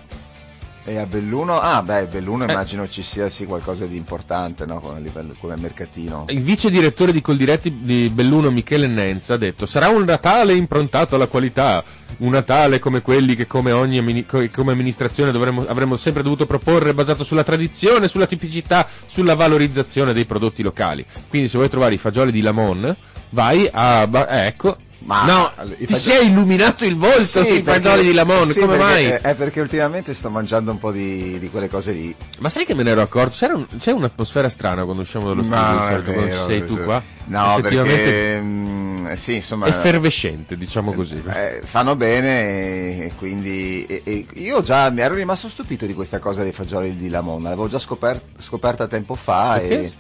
S2: E a Belluno? Ah, beh, Belluno
S1: Eh.
S2: immagino ci sia sì qualcosa di importante, no? Come, livello, come mercatino.
S1: Il vice direttore di Coldiretti di Belluno, Michele Nenza, ha detto sarà un Natale improntato alla qualità, un Natale come quelli che come ogni come amministrazione dovremmo- avremmo sempre dovuto proporre, basato sulla tradizione, sulla tipicità, sulla valorizzazione dei prodotti locali. Quindi se vuoi trovare i fagioli di Lamon, vai a... Eh, ecco,
S2: Ma-
S1: no, ti
S2: fagi-
S1: sei illuminato il volto
S2: Sì,
S1: sui fagioli di Lamon,
S2: sì,
S1: come mai?
S2: eh, È perché ultimamente sto mangiando un po' di, di quelle cose lì.
S1: Ma sai che me ne ero accorto? Un- c'è un'atmosfera strana quando usciamo dallo studio,
S2: No, è
S1: quando ci
S2: vero,
S1: sei tu qua.
S2: No, perché mm, sì, insomma,
S1: effervescente, diciamo così.
S2: eh, fanno bene e, quindi e- e io già mi ero rimasto stupito di questa cosa dei fagioli di Lamon, l'avevo già scoper- scoperta tempo fa
S1: Perché?
S2: e eh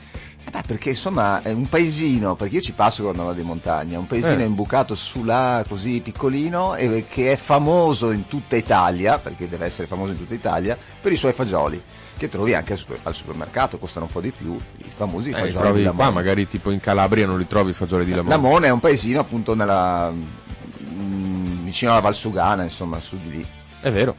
S2: beh, perché insomma è un paesino, perché io ci passo quando vado in montagna, un paesino
S1: Eh.
S2: imbucato su là così piccolino e che è famoso in tutta Italia, perché deve essere famoso in tutta Italia, per i suoi fagioli, che trovi anche al, super- al supermercato, costano un po' di più, i famosi
S1: Eh, li
S2: fagioli
S1: trovi
S2: di
S1: qua,
S2: Lamon.
S1: magari tipo in Calabria non li trovi i fagioli di Lamone.
S2: Lamone è un paesino appunto nella, mm, vicino alla Valsugana, insomma, su di lì.
S1: È vero.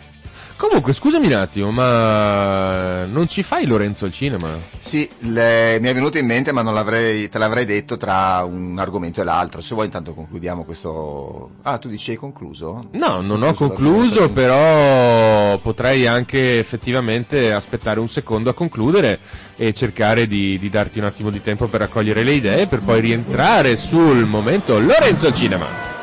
S1: Comunque, scusami un attimo, ma non ci fai Lorenzo al cinema?
S2: Sì, le- mi è venuto in mente, ma non l'avrei, te l'avrei detto tra un argomento e l'altro. Se vuoi intanto concludiamo questo... Ah, tu dici hai concluso?
S1: No, non ho
S2: Concluso
S1: concluso,
S2: l'argomento?
S1: però potrei anche effettivamente aspettare un secondo a concludere e cercare di, di darti un attimo di tempo per raccogliere le idee per poi rientrare sul momento Lorenzo al cinema.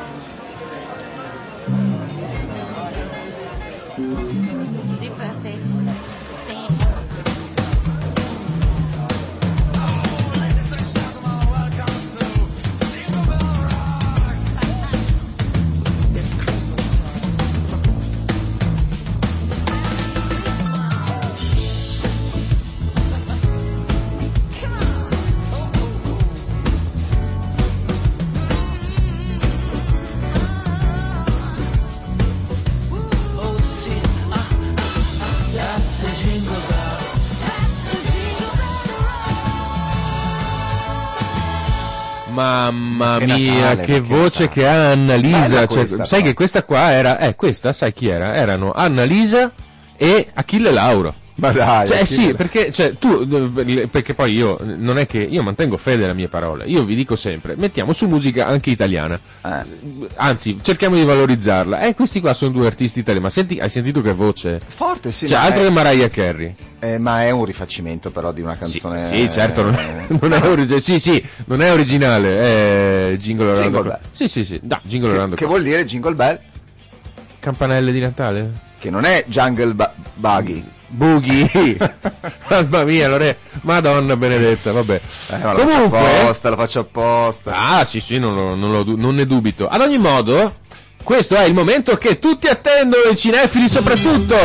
S1: Mamma
S2: Che
S1: voce che ha Annalisa. Cioè, sai che questa qua era, eh, questa, sai chi era? Erano Annalisa e Achille Lauro.
S2: Ma dai.
S1: Cioè, sì, perché, cioè, tu, perché poi io, non è che, io mantengo fede alle mie parole, io vi dico sempre, mettiamo su musica anche italiana,
S2: Eh.
S1: anzi, cerchiamo di valorizzarla, eh, questi qua sono due artisti italiani, ma senti, hai sentito che voce?
S2: Forte, sì.
S1: Cioè, altro
S2: è-
S1: che Mariah Carey.
S2: eh, ma è un rifacimento però di una canzone...
S1: Sì, sì, certo, non è,
S2: eh,
S1: non è origi- sì, sì, non è originale, è Jingle Around
S2: Jingle Bell.
S1: Sì, sì, sì, da, Jingle
S2: Che,
S1: Around
S2: che vuol dire Jingle Bell?
S1: Campanelle di Natale?
S2: Che non è Jungle ba- Buggy.
S1: Boogie! Mamma mia, Lore... Madonna benedetta, vabbè.
S2: Eh, lo faccio
S1: Comunque...
S2: apposta, lo faccio apposta.
S1: Ah, sì, sì, non, lo- non lo non ne dubito. Ad ogni modo, questo è il momento che tutti attendono, i cinefili soprattutto.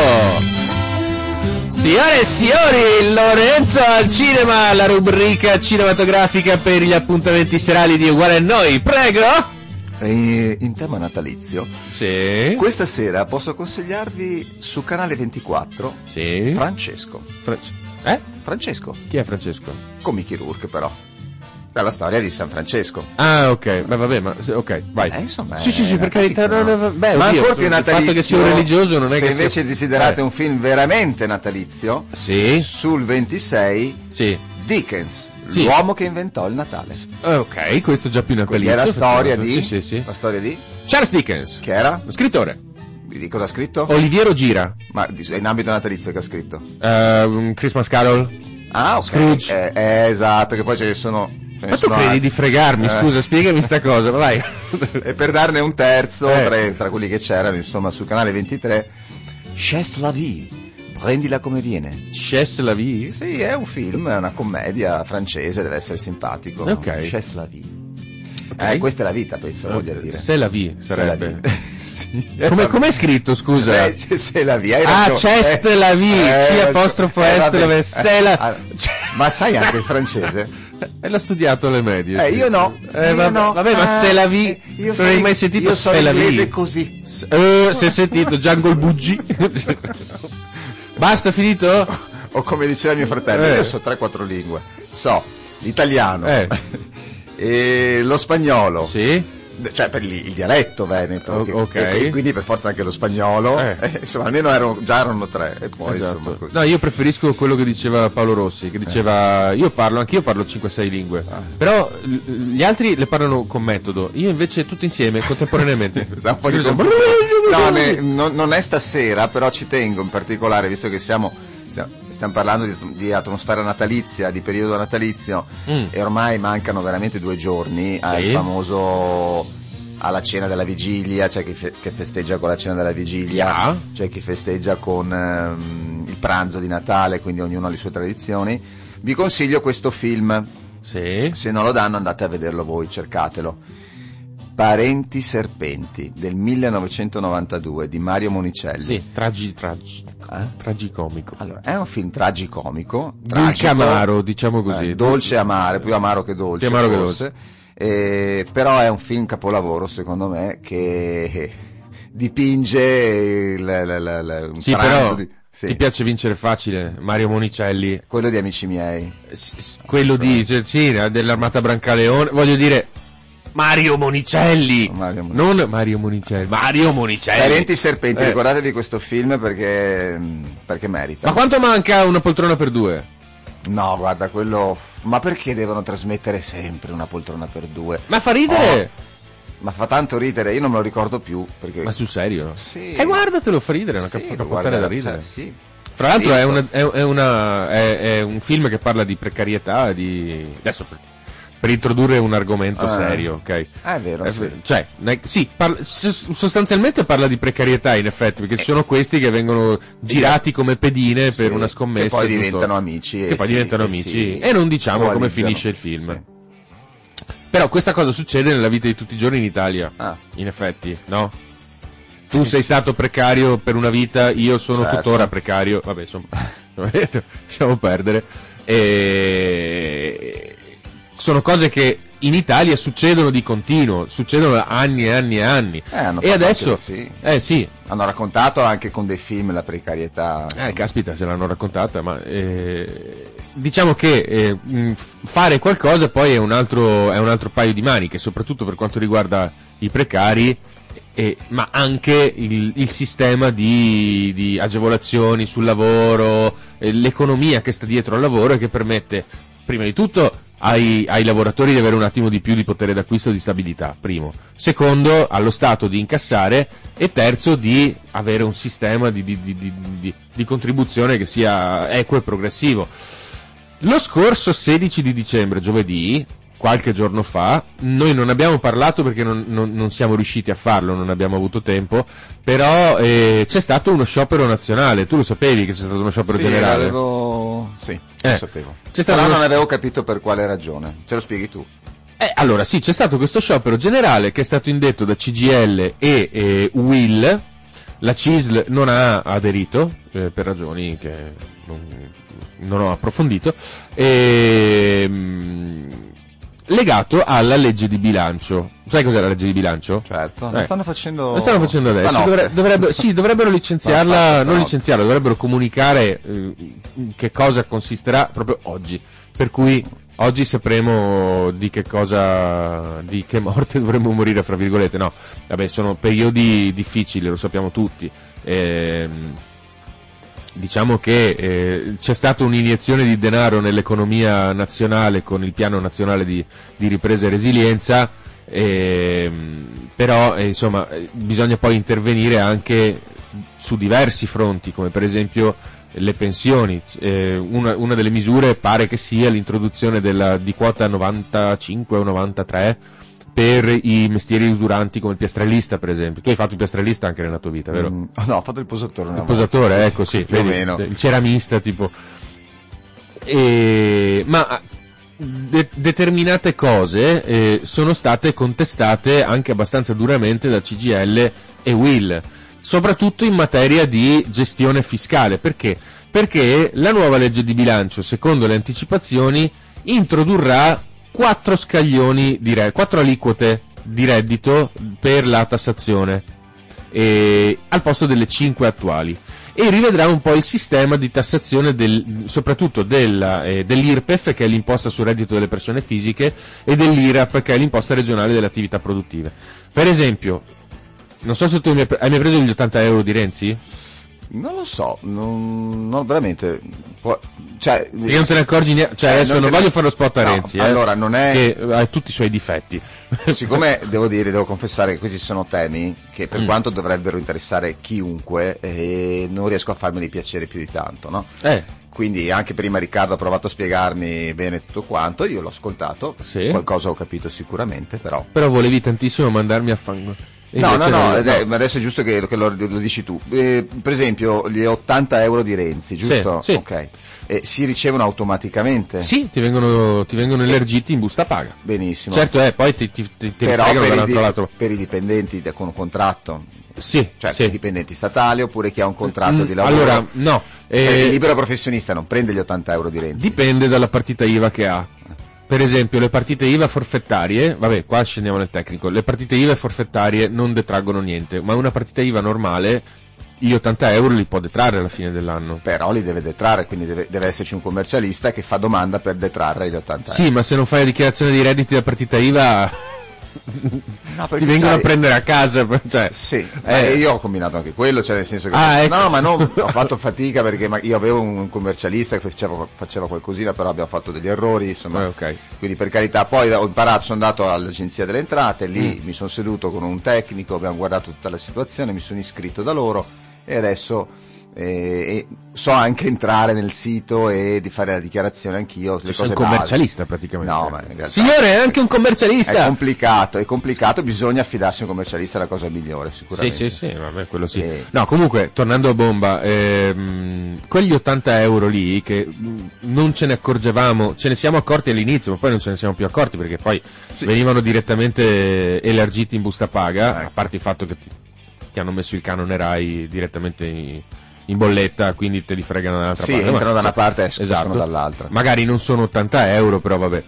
S1: Signore e signori, Lorenzo al cinema, la rubrica cinematografica per gli appuntamenti serali di Uguale a Noi. Prego!
S2: E in tema natalizio,
S1: Sì.
S2: questa sera posso consigliarvi su canale 24
S1: Sì.
S2: Francesco.
S1: Fra- eh?
S2: Francesco,
S1: Chi è Francesco?
S2: Mickey Rourke però. È la storia di San Francesco.
S1: Ah, ok, beh, vabbè, ma se- ok, vai.
S2: Eh, insomma,
S1: sì, sì, sì, per carità, no, no,
S2: no?
S1: beh,
S2: Ma
S1: oddio,
S2: ancora più
S1: il
S2: natalizio.
S1: fatto che sia un religioso non è
S2: se
S1: che
S2: invece
S1: sia-
S2: desiderate
S1: eh.
S2: un film veramente natalizio,
S1: Sì,
S2: sul 26
S1: sì.
S2: Dickens,
S1: Sì.
S2: l'uomo che inventò il Natale.
S1: Eh, Ok, questo già più natalizio.
S2: è la storia di
S1: Sì, sì, sì.
S2: la storia di
S1: Charles Dickens,
S2: che era?
S1: scrittore.
S2: Di cosa ha scritto?
S1: Oliviero Gira,
S2: Ma è in ambito natalizio che ha scritto.
S1: un Christmas Carol.
S2: Ah, ok.
S1: Scrooge.
S2: Eh, eh, esatto, che poi ce ne sono. ce ne
S1: Ma tu
S2: sono
S1: credi
S2: altri.
S1: di fregarmi?
S2: Eh.
S1: Scusa, spiegami sta cosa, vai.
S2: E per darne un terzo, tra, tra quelli che c'erano, insomma, sul canale 23, Chess la vie, prendila come viene.
S1: Chess la vie?
S2: Sì, è un film, è una commedia francese, deve essere simpatico.
S1: Ok.
S2: Chess la vie.
S1: Ok.
S2: Eh, questa è la vita, penso, voglia dire.
S1: C'est la vie,
S2: C'est la
S1: sarebbe.
S2: vie. Sì.
S1: Come, com'è scritto, scusa?
S2: Eh, c'est la vie, hai
S1: Ah. Cest
S2: Eh,
S1: la vie,
S2: eh,
S1: C apostrofo
S2: eh,
S1: est la vie, c'est la-
S2: Ah, Ma sai anche il francese?
S1: E l'ho studiato alle medie.
S2: Eh, io no.
S1: Eh, vabbè,
S2: no.
S1: vabbè, ma
S2: Ah,
S1: c'est la vie.
S2: eh, io
S1: non hai mai sentito
S2: Io sono
S1: c'est la vie?
S2: così.
S1: Eh, si è sentito Jungle Buggy? Basta, finito?
S2: O come diceva mio fratello,
S1: Eh.
S2: io so 3-4 lingue. So l'italiano,
S1: Eh.
S2: e lo spagnolo,
S1: Sì?
S2: cioè per il, il dialetto veneto,
S1: O-
S2: che-
S1: ok.
S2: e, e quindi per forza anche lo spagnolo,
S1: Eh.
S2: eh, insomma almeno erano, già erano tre, e poi insomma
S1: Esatto.
S2: così.
S1: No, io preferisco quello che diceva Paolo Rossi, che diceva io parlo, anch'io parlo 5-6 lingue,
S2: Ah.
S1: però gli altri le parlano con metodo, io invece tutti insieme, contemporaneamente.
S2: Sì, un po' di. No, ne- non, non è stasera, però ci tengo in particolare, visto che siamo, stiamo, stiamo parlando di, di atmosfera natalizia, di periodo natalizio,
S1: Mm.
S2: e ormai mancano veramente due giorni al
S1: Sì.
S2: famoso alla cena della vigilia, c'è chi fe- che festeggia con la cena della vigilia,
S1: Yeah.
S2: c'è chi festeggia con ehm, il pranzo di Natale, quindi ognuno ha le sue tradizioni. Vi consiglio questo film,
S1: Sì.
S2: se non lo danno andate a vederlo voi, cercatelo. Parenti serpenti del 1992 di Mario Monicelli.
S1: Sì, tragi, tragi,
S2: Eh?
S1: tragicomico.
S2: Allora, è un film tragicomico,
S1: Dolce
S2: tragico,
S1: amaro, diciamo così.
S2: eh, dolce e amaro, più amaro che dolce,
S1: Più amaro che
S2: forse. Eh, però è un film capolavoro secondo me che dipinge il, il- il- il- un
S1: Sì, però
S2: di, sì,
S1: ti piace vincere facile, Mario Monicelli,
S2: quello di amici miei.
S1: S- quello di, cioè, sì, dell'armata Brancaleone, voglio dire, Mario Monicelli,
S2: Mario Monicelli.
S1: non Mario Monicelli, Mario Monicelli.
S2: Parenti serpenti,
S1: Eh.
S2: ricordatevi questo film perché, perché merita.
S1: Ma quanto manca una poltrona per due?
S2: No, guarda, quello... Ma perché devono trasmettere sempre una poltrona per due?
S1: Ma fa ridere!
S2: Ma fa tanto ridere, io non me lo ricordo più, perché...
S1: Ma sul serio?
S2: Sì.
S1: E guardatelo, fa ridere, è una
S2: Sì,
S1: cap-
S2: lo
S1: una puttana
S2: guarderò,
S1: da ridere.
S2: cioè, sì.
S1: Fra l'altro è, una- è- è una- è- è un film che parla di precarietà, di... Adesso per, introdurre un argomento
S2: Ah.
S1: serio, ok?
S2: Ah, è vero,
S1: Eh,
S2: sì.
S1: Cioè, sì, parla- sostanzialmente parla di precarietà in effetti, perché ci sono questi che vengono girati come pedine
S2: Sì,
S1: per una scommessa.
S2: Che poi diventano amici.
S1: Che
S2: e
S1: poi
S2: si-
S1: diventano amici. E non diciamo come finisce il film.
S2: Sì.
S1: Però questa cosa succede nella vita di tutti i giorni in Italia,
S2: Ah,
S1: in effetti, no? Tu sei stato precario per una vita, io sono
S2: Certo.
S1: tuttora precario, vabbè, insomma, lasciamo perdere. E... sono cose che in Italia succedono di continuo, succedono da anni e anni e anni.
S2: Eh, hanno
S1: e adesso,
S2: anche- sì.
S1: eh sì,
S2: Hanno raccontato anche con dei film la precarietà.
S1: eh, caspita, se l'hanno raccontata, ma eh, diciamo che eh, fare qualcosa poi è un, altro, è un altro paio di maniche, soprattutto per quanto riguarda i precari, eh, ma anche il, il sistema di, di agevolazioni sul lavoro, eh, l'economia che sta dietro al lavoro e che permette, prima di tutto, ai, ai lavoratori di avere un attimo di più di potere d'acquisto e di stabilità, primo. Secondo, allo Stato di incassare e terzo, di avere un sistema di, di- di- di- di- di contribuzione che sia equo e progressivo. Lo scorso 16 di dicembre, giovedì, qualche giorno fa, noi non abbiamo parlato perché non, non- non siamo riusciti a farlo, non abbiamo avuto tempo, però eh, c'è stato uno sciopero nazionale, tu lo sapevi che c'è stato uno sciopero
S2: Sì,
S1: generale?
S2: l'avevo... Sì,
S1: Eh.
S2: lo sapevo. Però
S1: uno-
S2: non avevo capito per quale ragione. Ce lo spieghi tu?
S1: Eh, allora sì, c'è stato questo sciopero generale che è stato indetto da CGL e eh, UIL, la CISL non ha aderito, eh, per ragioni che non, non ho approfondito, ehm, legato alla legge di bilancio. Sai cos'è la legge di bilancio?
S2: Certo,
S1: Eh.
S2: lo stanno facendo...
S1: Lo stanno facendo adesso. Dovre- dovrebbe- sì, dovrebbero licenziarla,
S2: fatto
S1: non licenziarla, dovrebbero comunicare eh, che cosa consisterà proprio oggi. Per cui oggi sapremo di che cosa, di che morte dovremmo morire, fra virgolette. No, vabbè, sono periodi difficili, lo sappiamo tutti. Ehm, diciamo che eh, c'è stata un'iniezione di denaro nell'economia nazionale con il piano nazionale di, di ripresa e resilienza, ehm, però eh, insomma eh, bisogna poi intervenire anche su diversi fronti, come per esempio le pensioni. Eh, una, una delle misure pare che sia l'introduzione della, di quota 95 o 93 per i mestieri usuranti come il piastrellista per esempio. Tu hai fatto il piastrellista anche nella tua vita, vero?
S2: Mm, no, ho fatto il posatore.
S1: Il posatore, ecco, sì,
S2: più o
S1: vedi,
S2: meno.
S1: il ceramista, tipo. E, ma de- determinate cose eh, sono state contestate anche abbastanza duramente da CGL e Will, soprattutto in materia di gestione fiscale. Perché? Perché la nuova legge di bilancio, secondo le anticipazioni, introdurrà quattro scaglioni di re- quattro aliquote di reddito per la tassazione eh, al posto delle 5 attuali e rivedrà un po' il sistema di tassazione del- soprattutto della, eh, dell'IRPEF che è l'imposta sul reddito delle persone fisiche e dell'IRAP che è l'imposta regionale delle attività produttive. Per esempio, non so se tu hai mai preso gli 80 euro di Renzi?
S2: Non lo so, non, non veramente. può- cioè,
S1: Perché non te ne accorgi neanche, cioè
S2: Eh,
S1: adesso
S2: non
S1: non
S2: te ne-
S1: voglio fare lo spot a
S2: No,
S1: Renzi, eh,
S2: allora, non è-
S1: che ha tutti i suoi difetti.
S2: Siccome devo dire, devo confessare che questi sono temi che per
S1: Mm.
S2: quanto dovrebbero interessare chiunque, eh, non riesco a farmeli piacere più di tanto, no?
S1: eh,
S2: Quindi anche prima Riccardo ha provato a spiegarmi bene tutto quanto, io l'ho ascoltato,
S1: Sì.
S2: qualcosa ho capito sicuramente, però.
S1: però volevi tantissimo mandarmi a fango.
S2: No, no, no, ma adesso è giusto che, che lo, lo dici tu. Eh, per esempio, gli 80 euro di Renzi, giusto?
S1: Sì, sì.
S2: Ok. Eh, si ricevono automaticamente?
S1: Sì, ti vengono, ti vengono elargiti in busta paga.
S2: Benissimo.
S1: Certo, eh, poi ti, ti, ti,
S2: Però per i, di- per i dipendenti de- con un contratto,
S1: Sì,
S2: cioè
S1: sì.
S2: dipendenti statali oppure chi ha un contratto
S1: Mm,
S2: di lavoro.
S1: Allora, no,
S2: Eh,
S1: eh,
S2: il libero professionista non prende gli 80 euro di Renzi.
S1: dipende dalla partita IVA che ha. Per esempio, le partite IVA forfettarie, vabbè, qua scendiamo nel tecnico, le partite IVA forfettarie non detraggono niente, ma una partita IVA normale, gli 80 euro li può detrarre alla fine dell'anno.
S2: Però li deve detrarre, quindi deve, deve esserci un commercialista che fa domanda per detrarre gli 80 euro.
S1: Sì, ma se non fai la dichiarazione di redditi da partita IVA,
S2: No,
S1: ti vengono
S2: sai-
S1: a prendere a casa, cioè.
S2: Sì,
S1: Eh.
S2: io ho combinato anche quello, cioè nel senso che...
S1: Ah, ecco.
S2: No, ma no, ho fatto fatica perché io avevo un commercialista che faceva, faceva qualcosina, però abbiamo fatto degli errori, insomma.
S1: Eh, ok.
S2: Quindi per carità, poi ho imparato, sono andato all'agenzia delle entrate, lì
S1: Mm.
S2: mi sono seduto con un tecnico, abbiamo guardato tutta la situazione, mi sono iscritto da loro e adesso e so anche entrare nel sito e di fare la dichiarazione anch'io. Le
S1: Sei un commercialista praticamente.
S2: No, realtà-
S1: Signore, è anche un commercialista!
S2: È complicato, è complicato, bisogna affidarsi a un commercialista, è la cosa migliore
S1: Sì,
S2: sicuramente.
S1: sì, sì, vabbè, quello sì.
S2: Eh.
S1: No, comunque, tornando a bomba, ehm, quegli 80 euro lì che non ce ne accorgevamo, ce ne siamo accorti all'inizio, ma poi non ce ne siamo più accorti perché poi
S2: Sì.
S1: venivano direttamente elargiti in busta paga,
S2: Ecco.
S1: a parte il fatto che ti, ti hanno messo il canone Rai direttamente in, in bolletta, quindi te li fregano dall'altra
S2: Sì,
S1: parte.
S2: entrano
S1: ma-
S2: da una parte e escono
S1: esatto.
S2: dall'altra.
S1: Magari non sono 80 euro, però vabbè.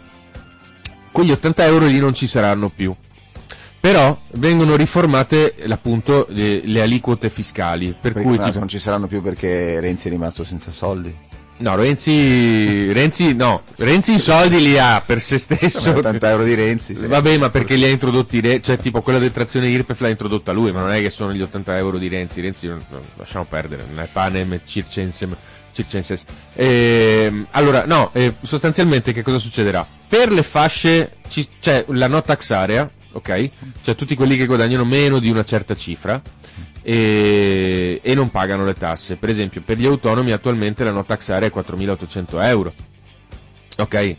S1: quegli 80 euro lì non ci saranno più. Però vengono riformate appunto le, le aliquote fiscali, per
S2: Perché,
S1: cui
S2: ma
S1: tipo-
S2: non ci saranno più perché Renzi è rimasto senza soldi.
S1: No, Renzi, Renzi, no, Renzi i soldi li ha per se stesso.
S2: 80 euro di Renzi. sì.
S1: Vabbè, ma perché li ha introdotti, cioè tipo quella detrazione IRPEF l'ha introdotta lui, ma non è che sono gli 80 euro di Renzi, Renzi non- non- lasciamo perdere, non è panem circensem, circenses. Ehm, allora, no, eh, sostanzialmente che cosa succederà? Per le fasce, ci- c'è la no tax area, ok? Cioè tutti quelli che guadagnano meno di una certa cifra, e, e non pagano le tasse. Per esempio, per gli autonomi attualmente la no tax area è 4.800 euro. Ok?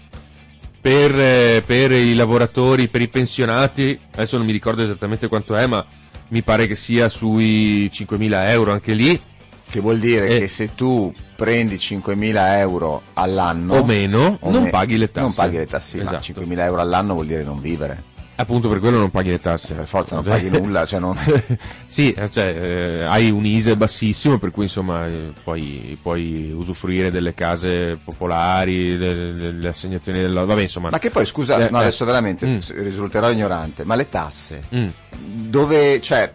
S1: Per, eh, per i lavoratori, per i pensionati, adesso non mi ricordo esattamente quanto è, ma mi pare che sia sui 5.000 euro anche lì,
S2: Che vuol dire
S1: Eh.
S2: che se tu prendi 5.000 euro all'anno
S1: o meno,
S2: o
S1: non
S2: me-
S1: paghi le tasse.
S2: Non paghi le tasse,
S1: Esatto.
S2: 5.000 euro all'anno vuol dire non vivere.
S1: Appunto per quello non paghi le tasse.
S2: Per forza non
S1: Cioè-
S2: paghi nulla, cioè non...
S1: sì, eh, cioè, eh, hai un ISE bassissimo per cui insomma eh, puoi, puoi usufruire delle case popolari, le, le- le assegnazioni del... Vabbè insomma...
S2: Ma che poi, scusa,
S1: Eh,
S2: no,
S1: eh.
S2: adesso veramente
S1: Mm.
S2: risulterò ignorante, ma le tasse,
S1: Mm.
S2: dove, cioè,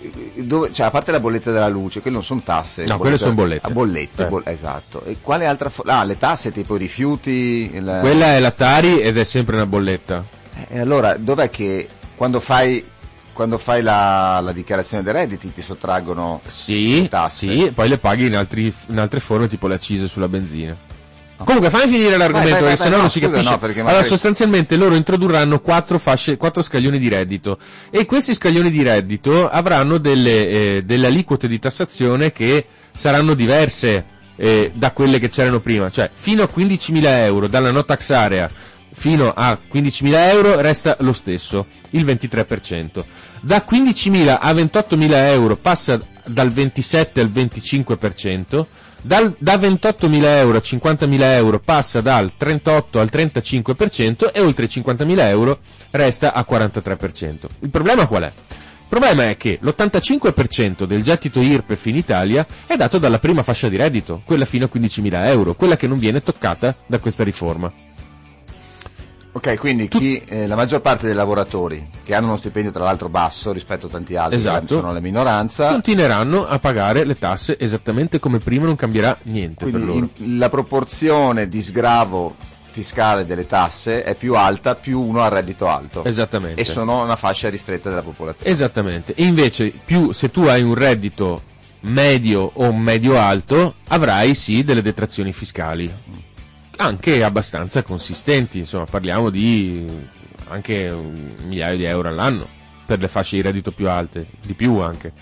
S2: eh, dove, cioè, a parte la bolletta della luce, quelle non sono tasse.
S1: No, quelle son bollette.
S2: Ah, bollette,
S1: Eh.
S2: boll- esatto. E quale altra, fo- ah, le tasse tipo i rifiuti, il-
S1: Quella è la Tari ed è sempre una bolletta.
S2: E allora, dov'è che quando fai, quando fai la, la dichiarazione dei redditi ti sottraggono
S1: Sì,
S2: le tasse?
S1: sì, poi le paghi in, altri- in altre forme tipo le accise sulla benzina.
S2: No.
S1: Comunque fammi finire l'argomento
S2: Vai, vai,
S1: perché
S2: vai,
S1: sennò
S2: no,
S1: non si capisce.
S2: no, perché
S1: allora
S2: magari-
S1: sostanzialmente loro introdurranno quattro fasce, quattro scaglioni di reddito e questi scaglioni di reddito avranno delle, eh, delle aliquote di tassazione che saranno diverse eh, da quelle che c'erano prima, cioè fino a 15.000 euro dalla no tax area fino a 15.000 euro resta lo stesso, il 23%. Da 15.000 a 28.000 euro passa dal 27 al 25%, dal- da 28.000 euro a 50.000 euro passa dal 38 al 35% e oltre i 50.000 euro resta a 43%. Il problema qual è? Il problema è che l'85% del gettito IRPEF in Italia è dato dalla prima fascia di reddito, quella fino a 15.000 euro, quella che non viene toccata da questa riforma.
S2: Ok, quindi chi, eh, la maggior parte dei lavoratori che hanno uno stipendio tra l'altro basso rispetto a tanti altri
S1: Esatto.
S2: che sono la minoranza,
S1: Continueranno a pagare le tasse esattamente come prima, non cambierà niente per
S2: quindi
S1: loro.
S2: in- la proporzione di sgravo fiscale delle tasse è più alta più uno ha reddito alto
S1: Esattamente.
S2: e sono una fascia ristretta della popolazione.
S1: Esattamente. E invece, più se tu hai un reddito medio o medio alto, avrai sì delle detrazioni fiscali. Anche abbastanza consistenti, insomma, parliamo di anche un migliaio di euro all'anno per le fasce di reddito più alte, di più anche.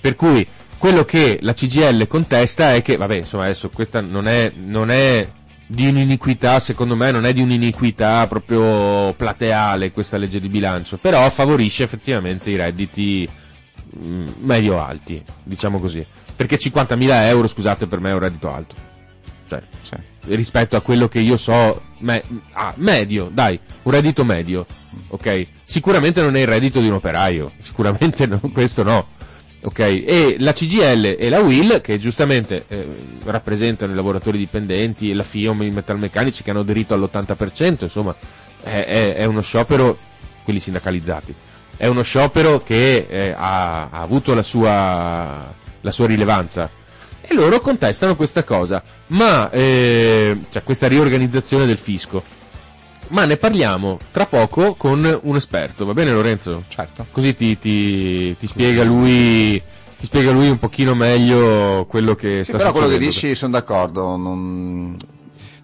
S1: Per cui quello che la CGL contesta è che, vabbè, insomma, adesso questa non è, non è di un'iniquità, secondo me non è di un'iniquità proprio plateale questa legge di bilancio, però favorisce effettivamente i redditi mm, medio alti, diciamo così. Perché 50.000 euro, scusate, per me è un reddito alto. Cioè,
S2: Sì.
S1: rispetto a quello che io so, me- ah, medio, dai, un reddito medio, ok? Sicuramente non è il reddito di un operaio, sicuramente no, questo no, ok? E la CGL e la WIL, che giustamente eh, rappresentano i lavoratori dipendenti la FIOM, i metalmeccanici che hanno aderito all'80%, insomma, è, è- è uno sciopero, quelli sindacalizzati, è uno sciopero che eh, ha, ha avuto la sua, la sua rilevanza e loro contestano questa cosa, ma eh, cioè questa riorganizzazione del fisco. Ma ne parliamo tra poco con un esperto, va bene Lorenzo?
S2: Certo.
S1: Così ti, ti- ti spiega lui ti spiega lui un pochino meglio quello che
S2: Sì,
S1: sta
S2: però quello che dici sono d'accordo, non...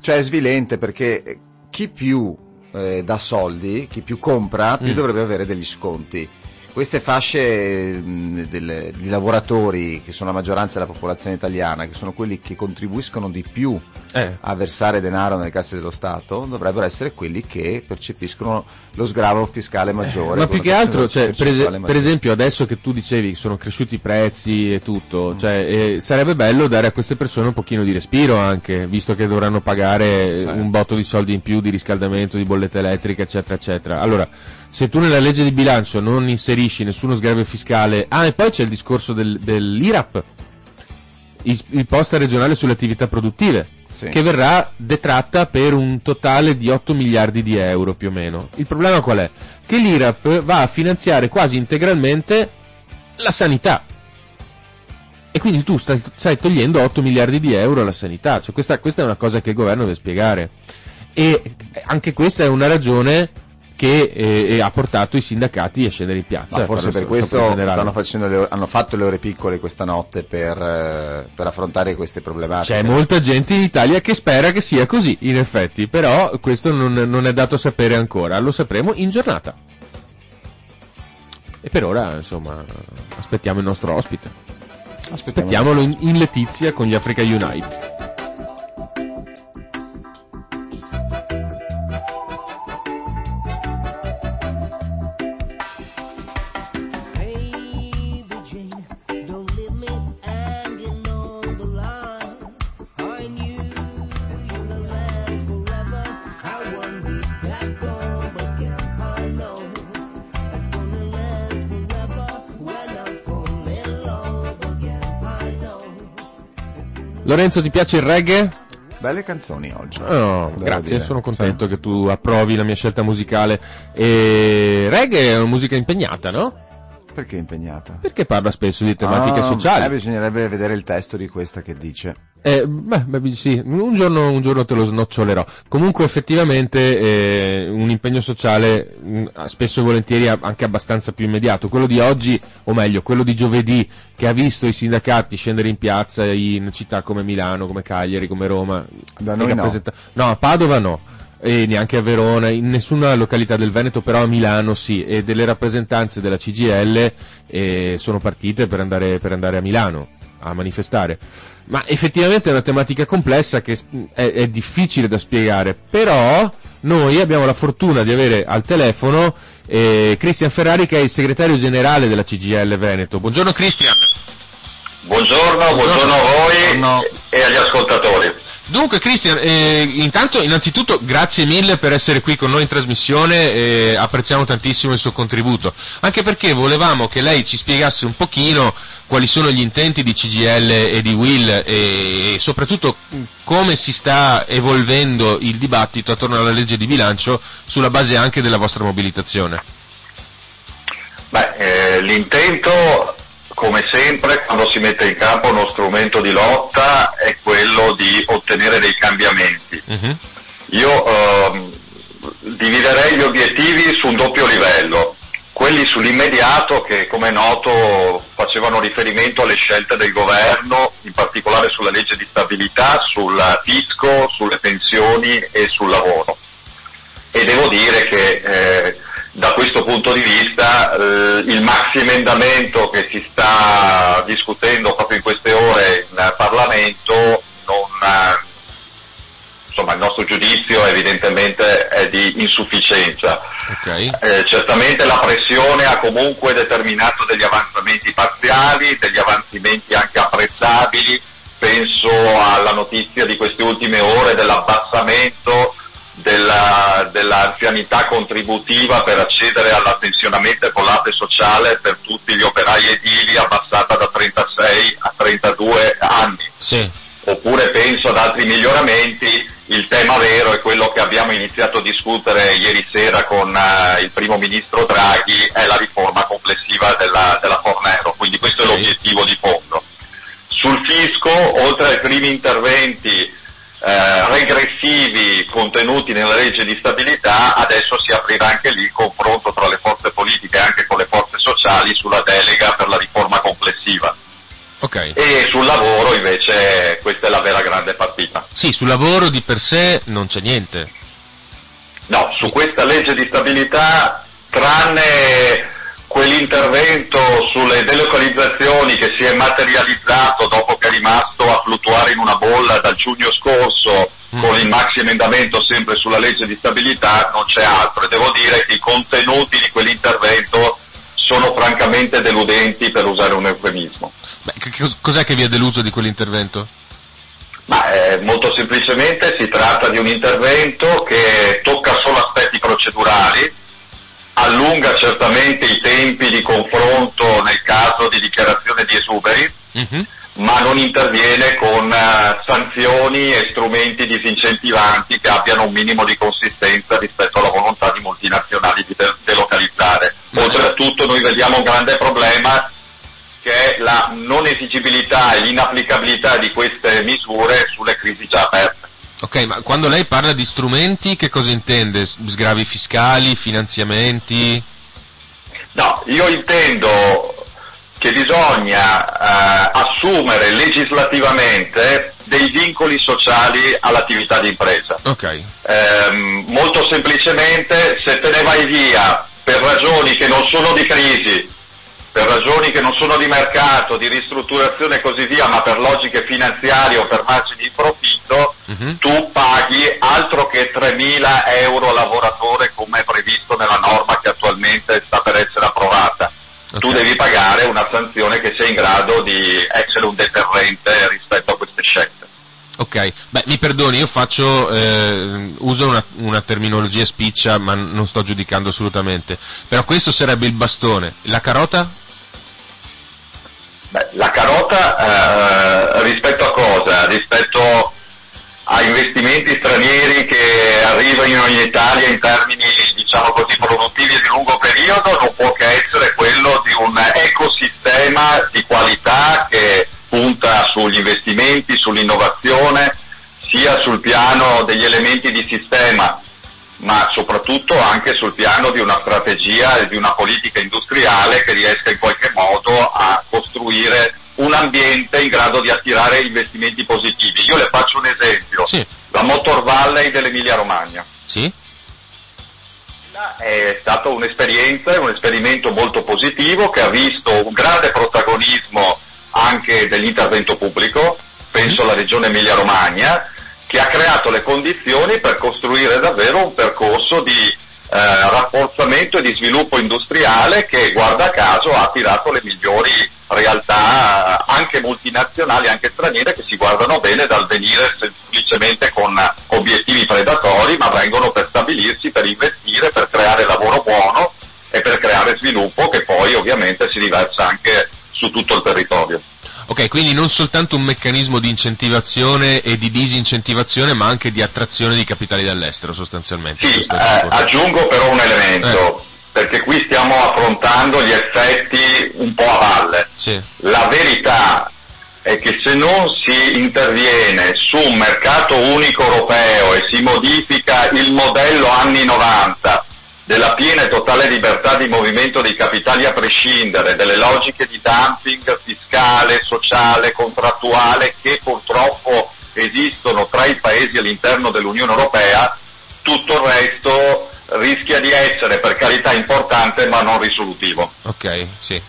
S2: cioè è svilente perché chi più eh, dà soldi, chi più compra, più
S1: Mm.
S2: dovrebbe avere degli sconti. Queste fasce mh, del- di lavoratori, che sono la maggioranza della popolazione italiana, che sono quelli che contribuiscono di più
S1: Eh,
S2: a versare denaro nelle casse dello Stato, dovrebbero essere quelli che percepiscono lo sgravo fiscale maggiore.
S1: ma
S2: con
S1: più che altro, cioè, per, es- per esempio, adesso che tu dicevi che sono cresciuti i prezzi e
S2: Mm.
S1: tutto, cioè, eh, sarebbe bello dare a queste persone un pochino di respiro anche, visto che dovranno pagare
S2: Sì.
S1: eh, un botto di soldi in più di riscaldamento, di bolletta elettrica, eccetera, eccetera. Allora, se tu nella legge di bilancio non inserisci nessuno sgravio fiscale, ah, e poi c'è il discorso del, dell'IRAP, imposta regionale sulle attività produttive,
S2: Sì.
S1: che verrà detratta per un totale di 8 miliardi di euro più o meno. Il problema qual è? Che l'IRAP va a finanziare quasi integralmente la sanità. E quindi tu stai, stai togliendo 8 miliardi di euro alla sanità. Cioè questa, questa è una cosa che il governo deve spiegare. E anche questa è una ragione che eh, ha portato i sindacati a scendere in piazza.
S2: Ma
S1: a
S2: forse per questo
S1: generale.
S2: stanno facendo le hanno fatto le ore piccole questa notte per, eh, per affrontare queste problematiche.
S1: C'è molta gente in Italia che spera che sia così, in effetti, però questo non, non è dato sapere ancora, lo sapremo in giornata. E per ora, insomma, aspettiamo il nostro ospite.
S2: Aspettiamo.
S1: Aspettiamolo in, in Letizia con gli Africa Unite. Lorenzo, ti piace il reggae?
S2: Belle canzoni oggi.
S1: Oh, grazie,
S2: dire.
S1: sono contento che tu approvi la mia scelta musicale. E reggae è una musica impegnata, no?
S2: Perché impegnata?
S1: Perché parla spesso di tematiche
S2: Ah,
S1: sociali.
S2: Eh, bisognerebbe vedere il testo di questa che dice.
S1: Eh, beh, beh, sì, un giorno, un giorno te lo snocciolerò. Comunque effettivamente eh, un impegno sociale mh, spesso e volentieri anche abbastanza più immediato. Quello di oggi, o meglio, quello di giovedì, che ha visto i sindacati scendere in piazza in città come Milano, come Cagliari, come Roma.
S2: Da noi no.
S1: no, a Padova no. E neanche a Verona, in nessuna località del Veneto, però a Milano sì, e delle rappresentanze della CGL eh, sono partite per andare, per andare a Milano a manifestare. Ma effettivamente è una tematica complessa che è, è difficile da spiegare, però noi abbiamo la fortuna di avere al telefono eh, Cristian Ferrari che è il segretario generale della CGL Veneto. Buongiorno Cristian.
S3: Buongiorno, buongiorno a voi
S2: Buongiorno.
S3: e agli ascoltatori.
S1: Dunque Cristian, eh, intanto innanzitutto grazie mille per essere qui con noi in trasmissione, eh, apprezziamo tantissimo il suo contributo, anche perché volevamo che lei ci spiegasse un pochino quali sono gli intenti di CGL e di Will e, soprattutto mh, come si sta evolvendo il dibattito attorno alla legge di bilancio sulla base anche della vostra mobilitazione.
S3: Beh, eh, l'intento, come sempre, quando si mette in campo uno strumento di lotta è quello di ottenere dei cambiamenti.
S1: Mhm.
S3: Io ehm, dividerei gli obiettivi su un doppio livello. Quelli sull'immediato che, come è noto, facevano riferimento alle scelte del governo, in particolare sulla legge di stabilità, sul fisco, sulle pensioni e sul lavoro. E devo dire che eh, da questo punto di vista eh, il maxi emendamento che si sta discutendo proprio in queste ore in Parlamento non, eh, insomma, il nostro giudizio evidentemente è di insufficienza.
S1: Ok.
S3: Eh, certamente la pressione ha comunque determinato degli avanzamenti parziali, degli avanzamenti anche apprezzabili, penso alla notizia di queste ultime ore dell'abbassamento della, dell'anzianità contributiva per accedere alla pensionamento e collate sociale per tutti gli operai edili abbassata da 36 a 32 anni
S1: Sì.
S3: oppure penso ad altri miglioramenti, il tema vero è quello che abbiamo iniziato a discutere ieri sera con eh, il primo ministro Draghi, è la riforma complessiva della, della Fornero, quindi questo è
S1: Ok.
S3: l'obiettivo di fondo. Sul fisco, oltre ai primi interventi eh, regressivi contenuti nella legge di stabilità, adesso si aprirà anche lì il confronto tra le forze politiche e anche con le forze sociali sulla delega per la riforma complessiva.
S1: Ok.
S3: E sul lavoro invece questa è la vera grande partita.
S1: Sì, sul lavoro di per sé non c'è niente.
S3: No, su questa legge di stabilità, tranne quell'intervento sulle delocalizzazioni che si è materializzato dopo che è rimasto a fluttuare in una bolla dal giugno scorso
S1: Mm.
S3: con il maxi emendamento sempre sulla legge di stabilità, non c'è altro. E devo dire che i contenuti di quell'intervento sono francamente deludenti per usare un eufemismo.
S1: Beh, cos'è che vi ha deluso di quell'intervento?
S3: Ma eh, molto semplicemente si tratta di un intervento che tocca solo aspetti procedurali, allunga certamente i tempi di confronto nel caso di dichiarazione di esuberi,
S1: Mhm.
S3: ma non interviene con eh, sanzioni e strumenti disincentivanti che abbiano un minimo di consistenza rispetto alla volontà di multinazionali di de- delocalizzare. Oltretutto noi vediamo un grande problema che è la non esigibilità e l'inapplicabilità di queste misure sulle crisi già aperte.
S1: Ok, ma quando lei parla di strumenti, che cosa intende? Sgravi fiscali, finanziamenti?
S3: No, io intendo che bisogna eh, assumere legislativamente dei vincoli sociali all'attività di impresa.
S1: Ok.
S3: Ehm, molto semplicemente, se te ne vai via per ragioni che non sono di crisi, per ragioni che non sono di mercato, di ristrutturazione e così via, ma per logiche finanziarie o per margini di profitto,
S1: Mhm.
S3: tu paghi altro che 3.000 euro lavoratore come è previsto nella norma che attualmente sta per essere approvata. Tu
S1: Ok.
S3: devi pagare una sanzione che sia in grado di essere un deterrente rispetto a queste scelte.
S1: Ok, beh, mi perdoni, io faccio, eh, uso una, una terminologia spiccia, ma non sto giudicando assolutamente. Però questo sarebbe il bastone. La carota?
S3: Beh, la carota eh, rispetto a cosa? Rispetto a investimenti stranieri che arrivano in Italia in termini diciamo così produttivi di lungo periodo non può che essere quello di un ecosistema di qualità che punta sugli investimenti, sull'innovazione, sia sul piano degli elementi di sistema ma soprattutto anche sul piano di una strategia e di una politica industriale che riesca in qualche modo a costruire un ambiente in grado di attirare investimenti positivi. Io le faccio un esempio,
S1: Sì.
S3: la Motor Valley dell'Emilia Romagna.
S1: Sì?
S3: È stato un'esperienza, un esperimento molto positivo che ha visto un grande protagonismo anche dell'intervento pubblico, penso alla regione Emilia Romagna, che ha creato le condizioni per costruire davvero un percorso di eh, rafforzamento e di sviluppo industriale che guarda caso ha attirato le migliori realtà eh, anche multinazionali, anche straniere che si guardano bene dal venire semplicemente con obiettivi predatori, ma vengono per stabilirsi, per investire, per creare lavoro buono e per creare sviluppo che poi ovviamente si riversa anche su tutto il territorio.
S1: Ok, quindi non soltanto un meccanismo di incentivazione e di disincentivazione, ma anche di attrazione di capitali dall'estero sostanzialmente.
S3: Sì, eh, aggiungo però un elemento, perché qui stiamo affrontando gli effetti un po' a valle.
S1: Sì.
S3: La verità è che se non si interviene su un mercato unico europeo e si modifica il modello anni 90 della piena e totale libertà di movimento dei capitali a prescindere, delle logiche di dumping fiscale, sociale, contrattuale che purtroppo esistono tra i paesi all'interno dell'Unione Europea, tutto il resto rischia di essere per carità importante ma non risolutivo.
S1: Ok, sì.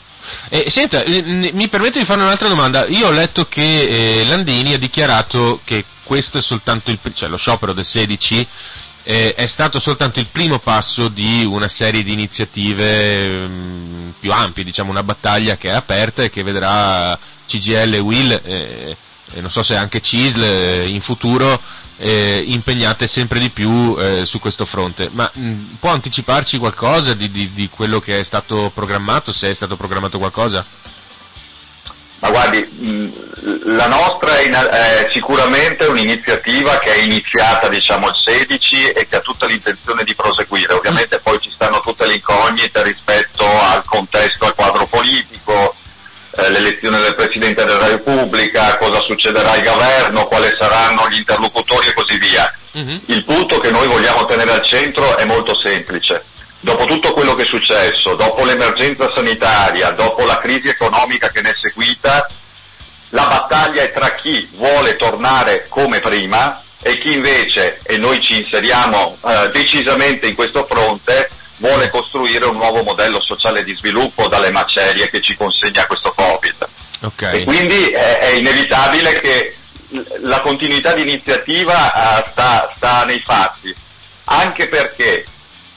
S1: Senta, eh, n- mi permetto di fare un'altra domanda. Io ho letto che eh, Landini ha dichiarato che questo è soltanto il, cioè lo sciopero del 16 eh, è stato soltanto il primo passo di una serie di iniziative ehm, più ampie, diciamo una battaglia che è aperta e che vedrà CGL e Will, eh, e non so se anche CISL eh, in futuro, eh, impegnate sempre di più eh, su questo fronte. Ma mh, può anticiparci qualcosa di, di- di quello che è stato programmato, se è stato programmato qualcosa?
S3: Ma guardi, mh, la nostra è, in- è sicuramente un'iniziativa che è iniziata diciamo il 16 e che ha tutta l'intenzione di proseguire. Ovviamente poi ci stanno tutte le incognite rispetto al contesto, al quadro politico, eh, l'elezione del Presidente della Repubblica, cosa succederà al governo, quali saranno gli interlocutori e così via.
S1: Mhm.
S3: Il punto che noi vogliamo tenere al centro è molto semplice. Dopo tutto quello che è successo, dopo l'emergenza sanitaria, dopo la crisi economica che ne è seguita, la battaglia è tra chi vuole tornare come prima e chi invece, e noi ci inseriamo eh, decisamente in questo fronte, vuole costruire un nuovo modello sociale di sviluppo dalle macerie che ci consegna questo Covid. E
S1: Ok.
S3: quindi è, è inevitabile che la continuità di iniziativa eh, sta, sta nei fatti, anche perché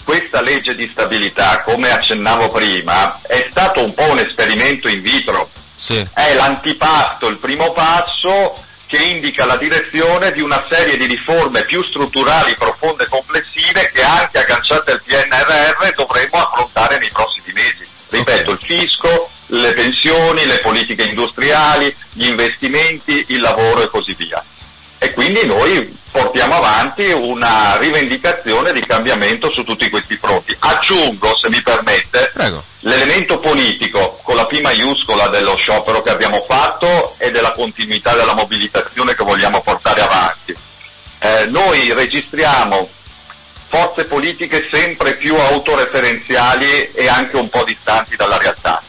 S3: questa legge di stabilità, come accennavo prima, è stato un po' un esperimento in vitro,
S1: Sì.
S3: è l'antipasto, il primo passo che indica la direzione di una serie di riforme più strutturali, profonde e complessive che anche agganciate al PNRR dovremo affrontare nei prossimi mesi. Ripeto,
S1: Ok.
S3: il fisco, le pensioni, le politiche industriali, gli investimenti, il lavoro e così via. E quindi noi portiamo avanti una rivendicazione di cambiamento su tutti questi fronti. Aggiungo, se mi permette,
S1: Prego.
S3: l'elemento politico con la P maiuscola dello sciopero che abbiamo fatto e della continuità della mobilitazione che vogliamo portare avanti. Eh, noi registriamo forze politiche sempre più autoreferenziali e anche un po' distanti dalla realtà.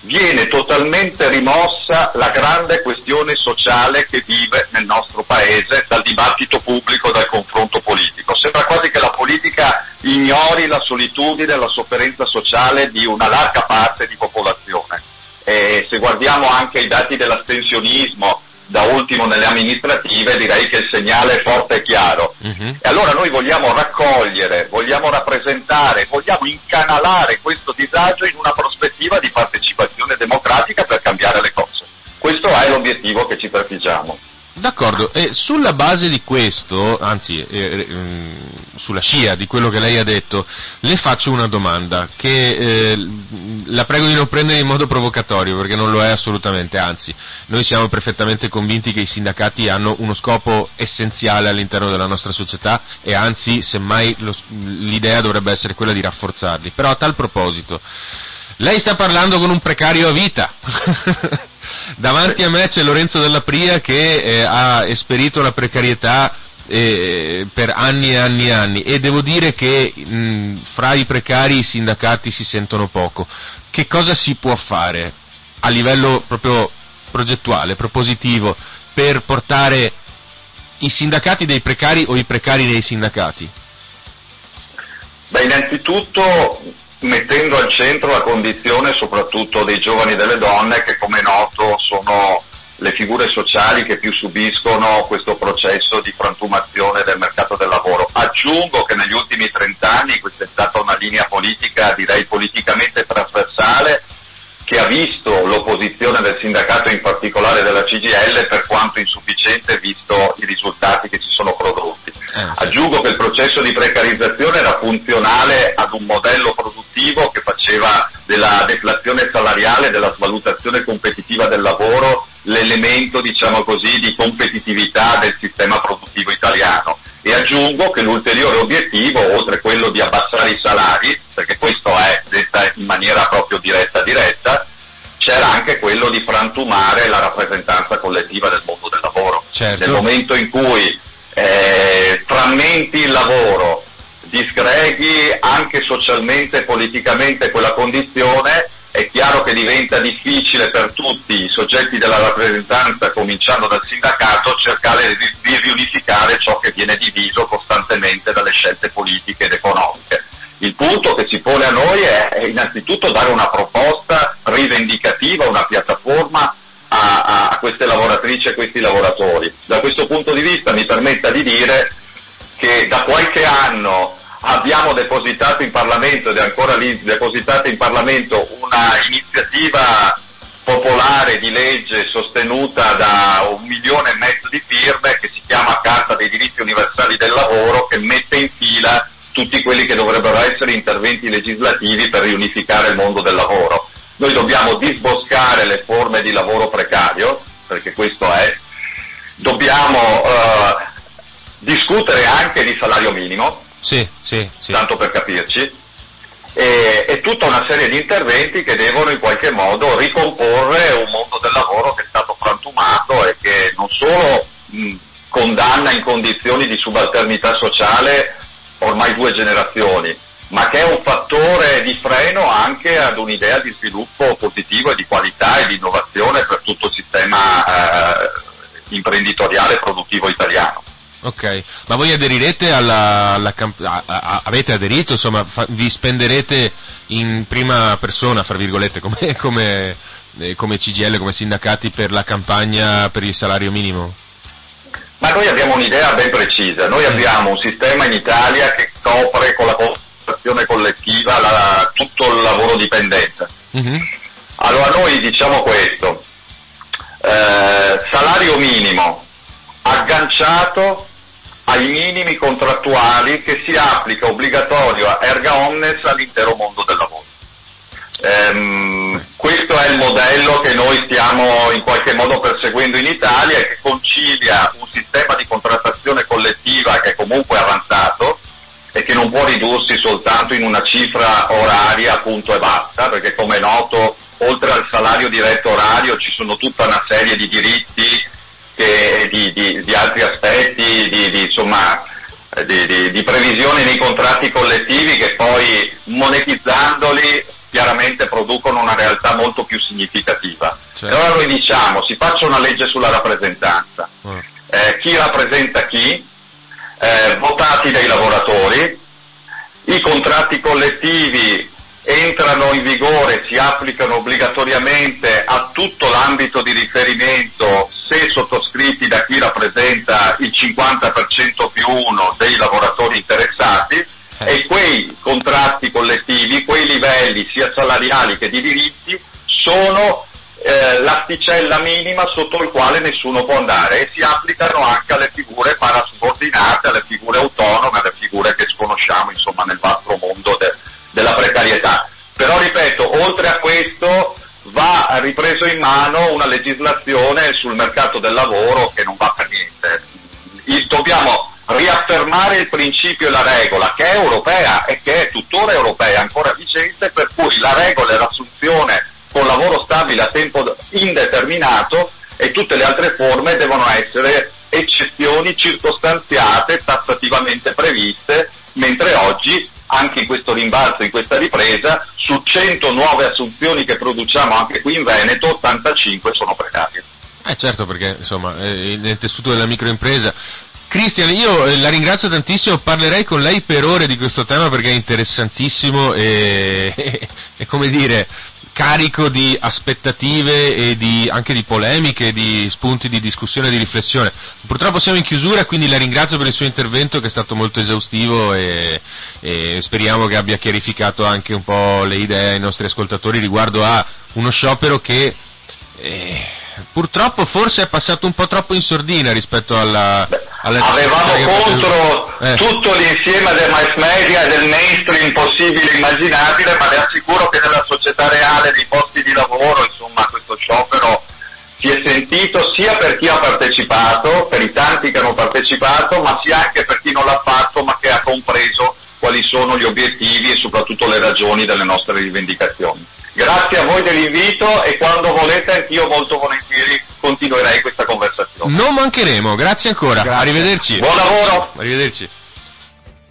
S3: Viene totalmente rimossa la grande questione sociale che vive nel nostro paese dal dibattito pubblico, dal confronto politico. Sembra quasi che la politica ignori la solitudine e la sofferenza sociale di una larga parte di popolazione. E se guardiamo anche i dati dell'astensionismo, da ultimo nelle amministrative, direi che il segnale è forte e chiaro.
S1: Mhm.
S3: E allora noi vogliamo raccogliere, vogliamo rappresentare, vogliamo incanalare questo disagio in una prospettiva di partecipazione democratica per cambiare le cose. Questo è l'obiettivo che ci prefiggiamo.
S1: D'accordo, e sulla base di questo, anzi eh, eh, mm, sulla scia di quello che lei ha detto, le faccio una domanda che eh, la prego di non prendere in modo provocatorio perché non lo è assolutamente, anzi noi siamo perfettamente convinti che i sindacati hanno uno scopo essenziale all'interno della nostra società e anzi semmai lo l'idea dovrebbe essere quella di rafforzarli. Però a tal proposito, lei sta parlando con un precario a vita. Davanti a me c'è Lorenzo Della Pria che eh, ha esperito la precarietà eh, per anni e anni e anni e devo dire che mh, fra i precari i sindacati si sentono poco. Che cosa si può fare a livello proprio progettuale, propositivo, per portare i sindacati dei precari o i precari dei sindacati?
S3: Beh, innanzitutto mettendo al centro la condizione soprattutto dei giovani e delle donne che come noto sono le figure sociali che più subiscono questo processo di frantumazione del mercato del lavoro. Aggiungo che negli ultimi 30 anni questa è stata una linea politica, direi politicamente trasversale, che ha visto l'opposizione del sindacato, in particolare della CGL, per quanto insufficiente visto i risultati che si sono prodotti. Aggiungo che il processo di precarizzazione era funzionale ad un modello produttivo che faceva della deflazione salariale, della svalutazione competitiva del lavoro, l'elemento, diciamo così, di competitività del sistema produttivo italiano. E aggiungo che l'ulteriore obiettivo, oltre quello di abbassare i salari, perché questo è detta in maniera proprio diretta diretta, c'era anche quello di frantumare la rappresentanza collettiva del mondo del lavoro.
S1: Certo.
S3: Nel momento in cui eh, frammenti il lavoro, disgreghi anche socialmente e politicamente quella condizione, è chiaro che diventa difficile per tutti i soggetti della rappresentanza, cominciando dal sindacato, cercare di, di riunificare ciò che viene diviso costantemente dalle scelte politiche ed economiche. Il punto che si pone a noi è, è innanzitutto dare una proposta rivendicativa, una piattaforma a, a- a queste lavoratrici e questi lavoratori. Da questo punto di vista mi permetta di dire che da qualche anno abbiamo depositato in Parlamento ed è ancora lì depositata in Parlamento una iniziativa popolare di legge sostenuta da un milione e mezzo di firme che si chiama Carta dei diritti universali del lavoro che mette in fila tutti quelli che dovrebbero essere interventi legislativi per riunificare il mondo del lavoro. Noi dobbiamo disboscare le forme di lavoro precario, perché questo è, dobbiamo eh, discutere anche di salario minimo,
S1: Sì, sì, sì.
S3: tanto per capirci, e, e tutta una serie di interventi che devono in qualche modo ricomporre un mondo del lavoro che è stato frantumato e che non solo mh, condanna in condizioni di subalternità sociale ormai due generazioni, ma che è un fattore di freno anche ad un'idea di sviluppo positivo e di qualità e di innovazione per tutto il sistema eh, imprenditoriale e produttivo italiano.
S1: Ok, ma voi aderirete alla, alla camp- a- a- avete aderito, insomma, fa- vi spenderete in prima persona, fra virgolette, come, come, eh, come CGL, come sindacati per la campagna per il salario minimo?
S3: Ma noi abbiamo un'idea ben precisa, noi abbiamo un sistema in Italia che copre con la contrattazione collettiva la- tutto il lavoro dipendente.
S1: Mhm.
S3: Allora noi diciamo questo, eh, salario minimo agganciato ai minimi contrattuali che si applica obbligatorio a erga omnes all'intero mondo del lavoro. Ehm, questo è è il modello che noi stiamo in qualche modo perseguendo in Italia e che concilia un sistema di contrattazione collettiva che è comunque avanzato e che non può ridursi soltanto in una cifra oraria punto e basta, perché come è noto oltre al salario diretto orario ci sono tutta una serie di diritti e di, di- di altri aspetti, di, insomma, di, previsioni nei contratti collettivi che poi monetizzandoli chiaramente producono una realtà molto più significativa.
S1: Certo.
S3: Allora noi diciamo, si faccia una legge sulla rappresentanza,
S1: Mm.
S3: eh, chi rappresenta chi, eh, votati dai lavoratori, i contratti collettivi entrano in vigore, si applicano obbligatoriamente a tutto l'ambito di riferimento se sottoscritti da chi rappresenta il 50% più uno dei lavoratori interessati e quei contratti collettivi, quei livelli sia salariali che di diritti sono eh, l'asticella minima sotto il quale nessuno può andare e si applicano anche alle figure parasubordinate, alle figure autonome, alle figure che sconosciamo insomma nel vasto mondo de- della precarietà. Però ripeto, oltre a questo va ripreso in mano una legislazione sul mercato del lavoro che non va per niente. Il- dobbiamo riaffermare il principio e la regola che è europea e che è tuttora europea, ancora vigente, per cui la regola è l'assunzione con lavoro stabile a tempo indeterminato e tutte le altre forme devono essere eccezioni circostanziate, tassativamente previste, mentre oggi anche in questo rimbalzo, in questa ripresa, su 100 nuove assunzioni che produciamo anche qui in Veneto, 85 sono precarie.
S1: Eh certo, perché insomma, eh, nel tessuto della microimpresa. Cristian, io eh, la ringrazio tantissimo, parlerei con lei per ore di questo tema perché è interessantissimo e, e come dire, carico di aspettative e di, anche di polemiche, di spunti di discussione e di riflessione. Purtroppo siamo in chiusura, quindi la ringrazio per il suo intervento che è stato molto esaustivo e, e speriamo che abbia chiarificato anche un po' le idee ai nostri ascoltatori riguardo a uno sciopero che eh, purtroppo forse è passato un po' troppo in sordina rispetto alla...
S3: Avevamo contro
S1: Eh.
S3: tutto l'insieme del mass media e del mainstream possibile e immaginabile, ma le assicuro che nella società reale dei posti di lavoro, insomma, questo sciopero si è sentito sia per chi ha partecipato, per i tanti che hanno partecipato, ma sia anche per chi non l'ha fatto, ma che ha compreso quali sono gli obiettivi e soprattutto le ragioni delle nostre rivendicazioni. Grazie a voi dell'invito e quando volete anch'io molto volentieri continuerei questa conversazione.
S1: Non mancheremo, grazie ancora,
S2: Grazie.
S1: arrivederci.
S3: Buon lavoro!
S1: Arrivederci.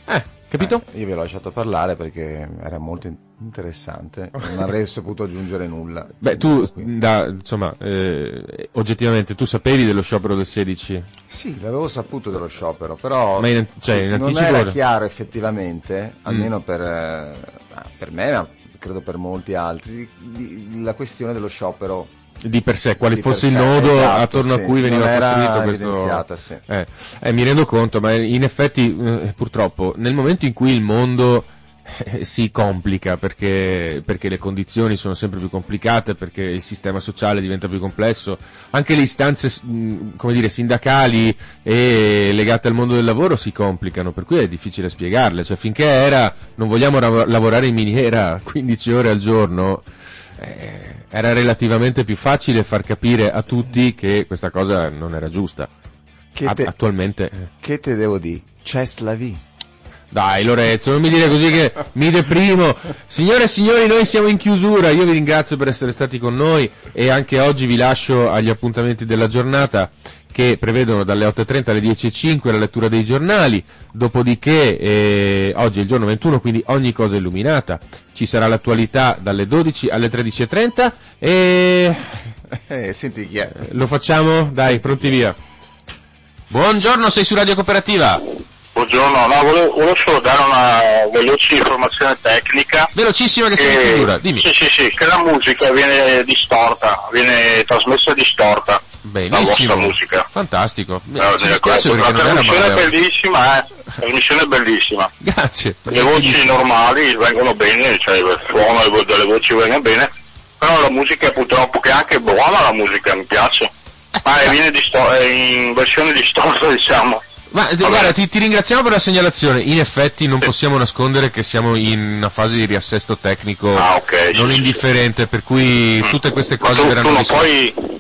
S1: Eh, capito?
S2: Eh, io vi ho lasciato parlare perché era molto in- interessante, non avrei saputo aggiungere nulla.
S1: Beh, tu, da, insomma, eh, oggettivamente, tu sapevi dello sciopero del 16?
S2: Sì, l'avevo saputo dello sciopero, però
S1: Ma in- cioè, in
S2: non
S1: anticipo-
S2: era chiaro effettivamente,
S1: Mm.
S2: almeno per, eh, per me, ma credo per molti altri, di- la questione dello sciopero.
S1: Di per sé, quale fosse il nodo
S2: esatto,
S1: attorno
S2: sì.
S1: a cui veniva costruito questo...
S2: sì.
S1: Eh, eh, mi rendo conto, ma in effetti, eh, purtroppo, nel momento in cui il mondo eh, si complica perché, perché le condizioni sono sempre più complicate, perché il sistema sociale diventa più complesso, anche le istanze, mh, come dire, sindacali e legate al mondo del lavoro si complicano, per cui è difficile spiegarle, cioè finché era, non vogliamo ra- lavorare in miniera 15 ore al giorno, eh, era relativamente più facile far capire a tutti che questa cosa non era giusta.
S2: Che te,
S1: attualmente... eh.
S2: che te devo dire? C'è la vie.
S1: Dai Lorenzo, non mi dire così che mi deprimo. Signore e signori, noi siamo in chiusura. Io vi ringrazio per essere stati con noi e anche oggi vi lascio agli appuntamenti della giornata che prevedono dalle 8.30 alle 10.05 la lettura dei giornali, dopodiché eh, oggi è il giorno 21, quindi ogni cosa è illuminata. Ci sarà l'attualità dalle 12 alle 13.30 e
S2: Eh, senti chi è?
S1: lo facciamo? Dai, pronti via. Buongiorno, sei su Radio Cooperativa.
S4: Buongiorno, no, volevo, volevo solo dare una veloce informazione tecnica.
S1: Velocissima che sei in
S4: che-
S1: chiusura, dimmi.
S4: Sì, sì, sì, che la musica viene distorta, viene trasmessa distorta. La
S1: Benissimo.
S4: vostra musica.
S1: Fantastico.
S4: No,
S1: Ci
S4: delle
S1: dispiace perché
S4: la
S1: non
S4: trasmissione bellissima, eh. La trasmissione è bellissima.
S1: Grazie.
S4: Le voci normali vengono bene, cioè il suono delle vo- delle voci vengono bene, però la musica purtroppo che è anche buona la musica, mi piace. Ma
S1: Eh,
S4: viene disto- è in versione distorta diciamo.
S1: Ma eh, guarda, ti, ti ringraziamo per la segnalazione. In effetti non possiamo nascondere che siamo in una fase di riassesto tecnico
S4: Ah, ok, sì,
S1: non
S4: sì,
S1: indifferente, per cui tutte queste
S4: Ma
S1: cose
S4: tu, tu
S1: verranno
S4: non
S1: risolte.
S4: puoi,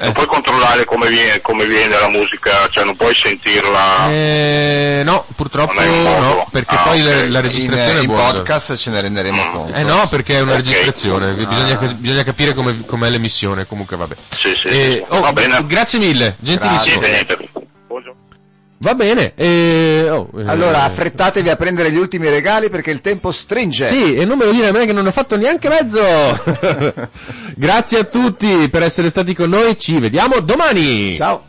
S4: non puoi controllare come viene, come viene la musica, cioè non puoi sentirla.
S1: Eh, no, purtroppo
S4: Non
S1: no, perché
S4: Ah,
S1: poi
S4: ok.
S1: la, la registrazione
S2: in,
S1: è
S2: in
S1: buona.
S2: podcast ce ne renderemo conto.
S1: Eh no, perché è una
S4: Ok.
S1: registrazione, bisogna,
S2: Ah.
S1: bisogna capire come, com'è l'emissione, comunque vabbè.
S4: Sì, sì,
S1: Eh,
S4: sì, sì.
S1: oh,
S4: Va bene.
S1: Grazie mille, gentilissimo.
S4: Buongiorno.
S1: Va bene, eh, oh, eh,
S2: Allora, affrettatevi a prendere gli ultimi regali perché il tempo stringe.
S1: Sì, e non me lo dire a me che non ho fatto neanche mezzo. Grazie a tutti per essere stati con noi, ci vediamo domani.
S2: Ciao.